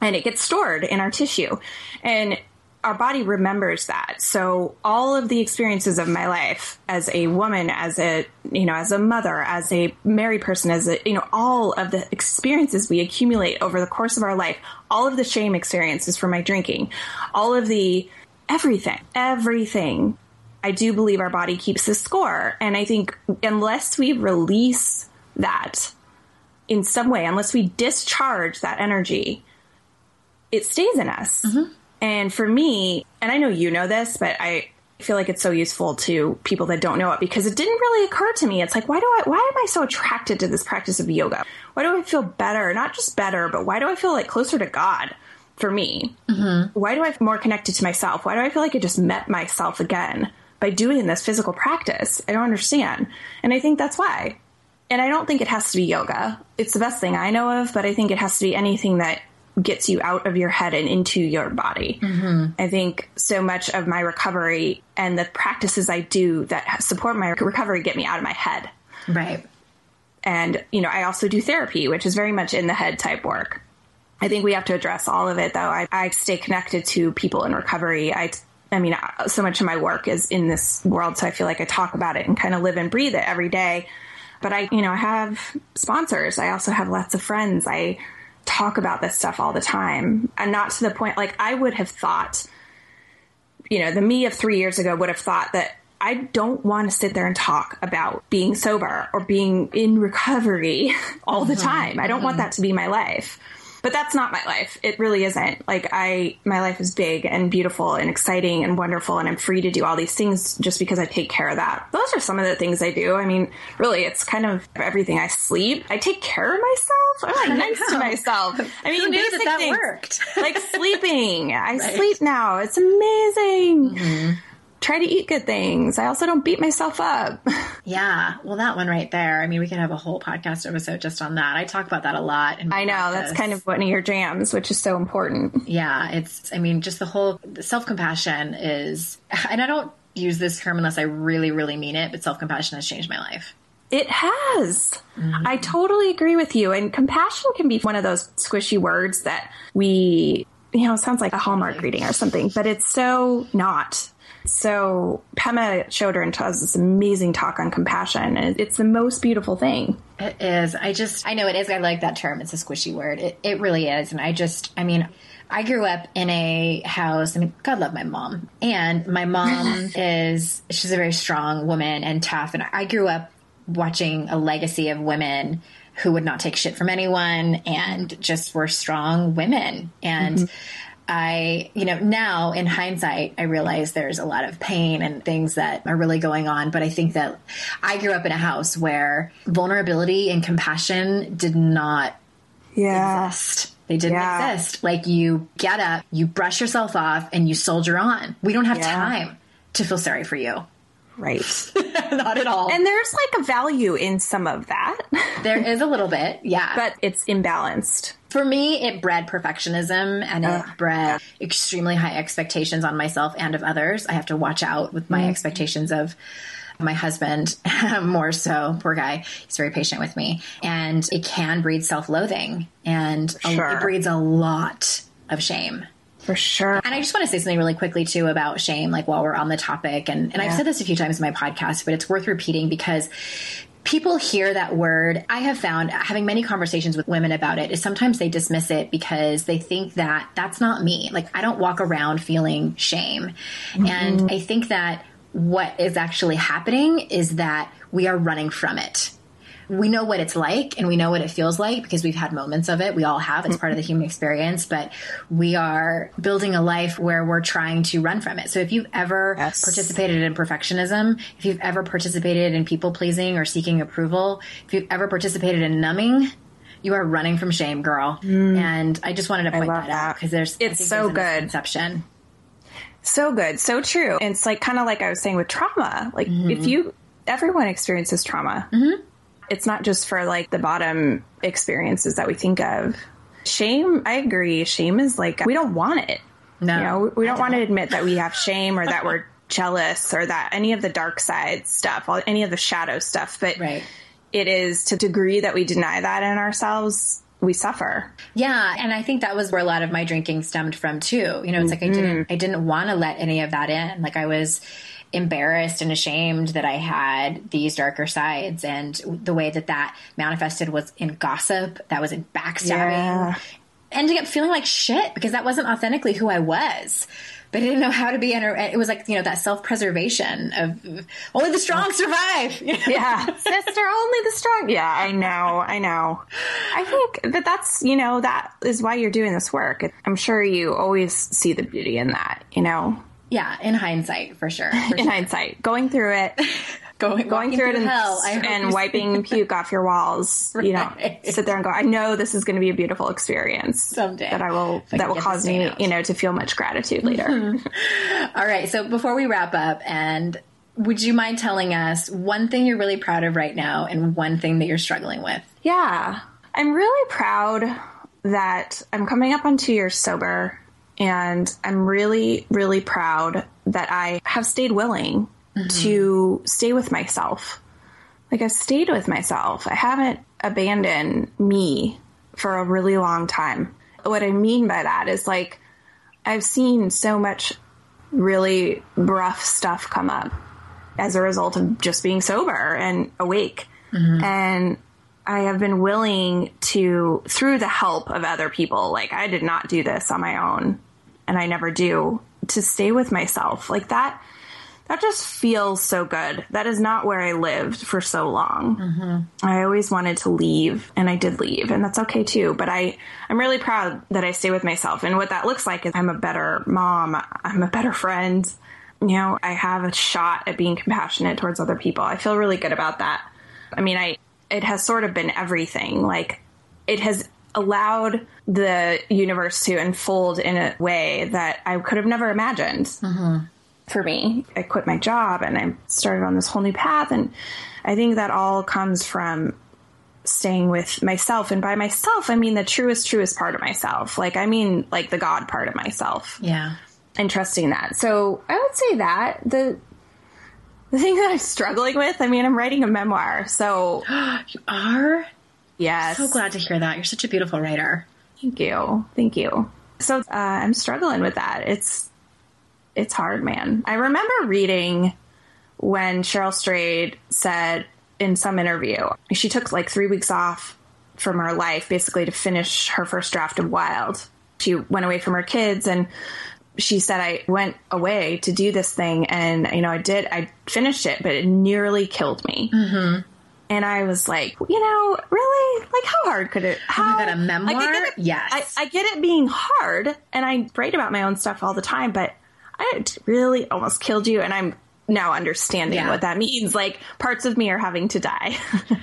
and it gets stored in our tissue and our body remembers that. So all of the experiences of my life as a woman, as a, you know, as a mother, as a married person, as a, you know, all of the experiences we accumulate over the course of our life, all of the shame experiences from my drinking, all of the everything, everything. I do believe our body keeps the score. And I think unless we release that in some way, unless we discharge that energy, it stays in us. Mm-hmm. And for me, and I know you know this, but I feel like it's so useful to people that don't know it because it didn't really occur to me. It's like, why do I, why am I so attracted to this practice of yoga? Why do I feel better? Not just better, but why do I feel like closer to God for me? Mm-hmm. Why do I feel more connected to myself? Why do I feel like I just met myself again by doing this physical practice? I don't understand. And I think that's why. And I don't think it has to be yoga. It's the best thing I know of, but I think it has to be anything that gets you out of your head and into your body. Mm-hmm. I think so much of my recovery and the practices I do that support my recovery get me out of my head. Right. And, you know, I also do therapy, which is very much in the head type work. I think we have to address all of it, though. I, I stay connected to people in recovery. I, I mean, so much of my work is in this world, so I feel like I talk about it and kind of live and breathe it every day. But I, you know, I have sponsors. I also have lots of friends. I talk about this stuff all the time and not to the point like I would have thought, you know, the me of three years ago would have thought that I don't want to sit there and talk about being sober or being in recovery all the mm-hmm. time. I don't want mm-hmm. that to be my life but that's not my life. It really isn't. Like I, my life is big and beautiful and exciting and wonderful, and I'm free to do all these things just because I take care of that. Those are some of the things I do. I mean, really, it's kind of everything. I sleep. I take care of myself. I'm like nice to myself. I mean, Who knew that that things, worked? like sleeping. I right. sleep now. It's amazing. Mm-hmm try to eat good things. I also don't beat myself up. yeah. Well, that one right there. I mean, we could have a whole podcast episode just on that. I talk about that a lot. I know practice. that's kind of one of your jams, which is so important. Yeah. It's, I mean, just the whole self compassion is, and I don't use this term unless I really, really mean it, but self compassion has changed my life. It has. Mm-hmm. I totally agree with you. And compassion can be one of those squishy words that we, you know, it sounds like a Hallmark reading or something, but it's so not. So Pema Chodron does this amazing talk on compassion, and it's the most beautiful thing. It is. I just, I know it is. I like that term. It's a squishy word. It, it really is. And I just, I mean, I grew up in a house. I mean, God love my mom. And my mom is, she's a very strong woman and tough. And I grew up watching a legacy of women who would not take shit from anyone and just were strong women. And mm-hmm. I, you know, now in hindsight, I realize there's a lot of pain and things that are really going on. But I think that I grew up in a house where vulnerability and compassion did not yeah. exist. They didn't yeah. exist. Like you get up, you brush yourself off, and you soldier on. We don't have yeah. time to feel sorry for you. Right. Not at all. And there's like a value in some of that. there is a little bit, yeah. But it's imbalanced. For me, it bred perfectionism and it bred extremely high expectations on myself and of others. I have to watch out with my mm-hmm. expectations of my husband more so poor guy he's very patient with me and it can breed self-loathing and sure. it breeds a lot of shame for sure. And I just want to say something really quickly too about shame, like while we're on the topic. And, and yeah. I've said this a few times in my podcast, but it's worth repeating because people hear that word. I have found having many conversations with women about it is sometimes they dismiss it because they think that that's not me. Like I don't walk around feeling shame. Mm-hmm. And I think that what is actually happening is that we are running from it we know what it's like and we know what it feels like because we've had moments of it. We all have. It's part of the human experience, but we are building a life where we're trying to run from it. So if you've ever yes. participated in perfectionism, if you've ever participated in people pleasing or seeking approval, if you've ever participated in numbing, you are running from shame, girl. Mm. And I just wanted to point that, that, out because there's it's so there's good conception. So good, so true. And it's like kind of like I was saying with trauma. Like mm-hmm. if you everyone experiences trauma. Mm-hmm it's not just for like the bottom experiences that we think of. Shame, I agree. Shame is like, we don't want it. No. You know, we don't, don't want to admit that we have shame or that we're jealous or that any of the dark side stuff, any of the shadow stuff. But right. it is to degree that we deny that in ourselves, we suffer. Yeah, and I think that was where a lot of my drinking stemmed from too. You know, it's like mm-hmm. I didn't I didn't want to let any of that in. Like I was embarrassed and ashamed that I had these darker sides. And the way that that manifested was in gossip, that was in backstabbing. Yeah. Ending up feeling like shit because that wasn't authentically who I was. But I didn't know how to be. Inter- it was like you know that self preservation of only the strong survive. yeah, sister, only the strong. Yeah, I know, I know. I think that that's you know that is why you're doing this work. I'm sure you always see the beauty in that. You know, Yeah, in hindsight, for sure. For in sure. hindsight, going through it, Going, going walking through it and, hell, hope and wiping puke off your walls. You know, sit there and go. I know this is going to be a beautiful experience Someday. that I will I that will cause me, out. you know, to feel much gratitude later. All right. So before we wrap up, and would you mind telling us one thing you're really proud of right now and one thing that you're struggling with? Yeah. I'm really proud that I'm coming up on two years sober. And I'm really, really proud that I have stayed willing mm-hmm. to stay with myself. Like, I've stayed with myself. I haven't abandoned me for a really long time. What I mean by that is like, I've seen so much really rough stuff come up as a result of just being sober and awake. Mm-hmm. And I have been willing to, through the help of other people, like I did not do this on my own and I never do, to stay with myself. Like that, that just feels so good. That is not where I lived for so long. Mm-hmm. I always wanted to leave and I did leave and that's okay too. But I, I'm really proud that I stay with myself. And what that looks like is I'm a better mom. I'm a better friend. You know, I have a shot at being compassionate towards other people. I feel really good about that. I mean, I, it has sort of been everything. Like it has allowed the universe to unfold in a way that I could have never imagined mm-hmm. for me. I quit my job and I started on this whole new path. And I think that all comes from staying with myself. And by myself, I mean the truest, truest part of myself. Like, I mean, like the God part of myself Yeah. and trusting that. So I would say that the, the thing that I'm struggling with, I mean, I'm writing a memoir. So You are? Yes. So glad to hear that. You're such a beautiful writer. Thank you. Thank you. So uh, I'm struggling with that. It's it's hard, man. I remember reading when Cheryl Strayed said in some interview she took like three weeks off from her life, basically to finish her first draft of Wild. She went away from her kids and she said I went away to do this thing and you know I did I finished it but it nearly killed me. And I was like, you know, really? Like, how hard could it? Oh how, God, a memoir? Like, I get it, Yes. I, I get it being hard, and I write about my own stuff all the time, but I really almost killed you, and I'm now understanding Yeah. what that means. Like, parts of me are having to die.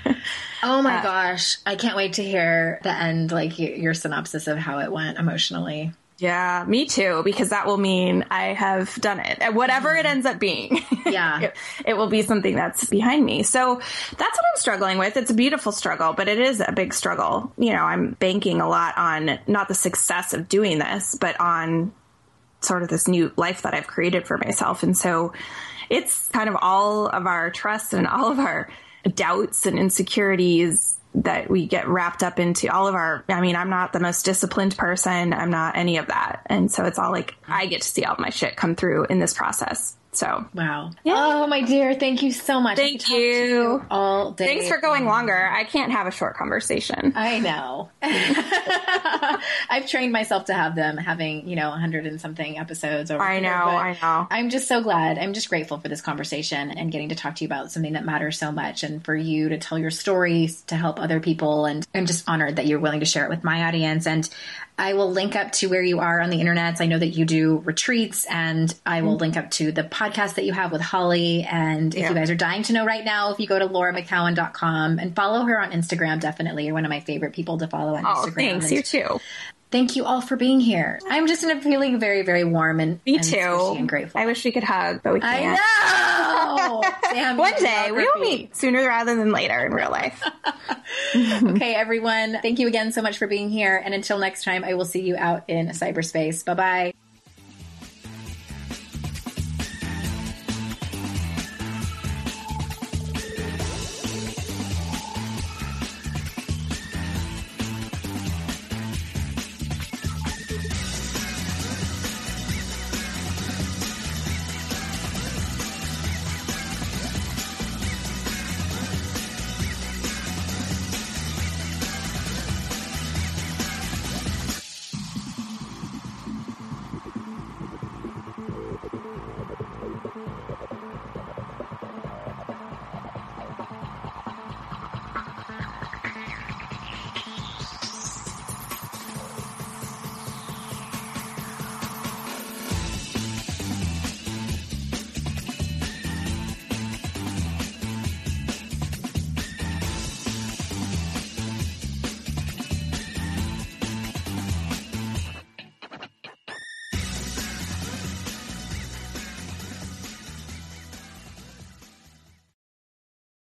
Oh my uh, gosh. I can't wait to hear the end, like your synopsis of how it went emotionally. Yeah, me too, because that will mean I have done it, whatever it ends up being. Yeah. it, it will be something that's behind me. So that's what I'm struggling with. It's a beautiful struggle, but it is a big struggle. You know, I'm banking a lot on not the success of doing this, but on sort of this new life that I've created for myself. And so it's kind of all of our trust and all of our doubts and insecurities that we get wrapped up into all of our I mean I'm not the most disciplined person. I'm not any of that. And so it's all like I get to see all my shit come through in this process so Wow. Oh, my dear. Thank you so much. Thank to you. all day. thanks for going longer I can't have a short conversation I know. I've trained myself to have them having, you know, 100 and something episodes over I know, but I know. I'm just so glad. I'm just grateful for this conversation and getting to talk to you about something that matters so much and for you to tell your stories to help other people. And I'm just honored that you're willing to share it with my audience. And I will link up to where you are on the internet. I know that you do retreats and I will mm-hmm. link up to the podcast that you have with Holly. And if Yeah. you guys are dying to know right now, if you go to lauramckowen.com and follow her on Instagram, definitely. You're one of my favorite people to follow on oh Instagram. thanks And you too Thank you all for being here. I'm just in a feeling very, very warm and, me and too and grateful. I wish we could hug but we I can't know. Damn one day we'll meet sooner rather than later in real life Okay, everyone. Thank you again so much for being here. And until next time, I will see you out in cyberspace. Bye bye.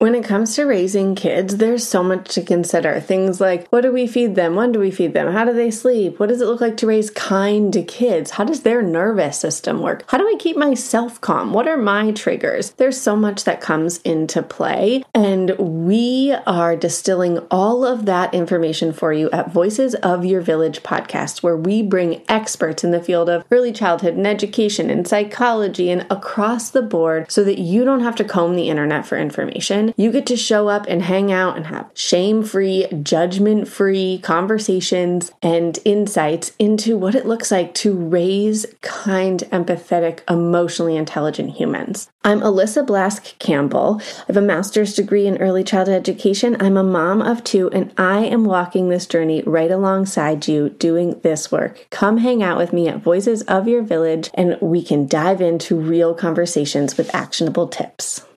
When it comes to raising kids, there's so much to consider. Things like what do we feed them? When do we feed them? How do they sleep? What does it look like to raise kind kids? How does their nervous system work? How do I keep myself calm? What are my triggers? There's so much that comes into play, and we are distilling all of that information for you at Voices of Your Village podcast, where we bring experts in the field of early childhood and education and psychology and across the board so that you don't have to comb the internet for information you get to show up and hang out and have shame free, judgment free conversations and insights into what it looks like to raise kind, empathetic, emotionally intelligent humans. I'm Alyssa Blask Campbell. I have a master's degree in early childhood education. I'm a mom of two, and I am walking this journey right alongside you doing this work. Come hang out with me at Voices of Your Village, and we can dive into real conversations with actionable tips.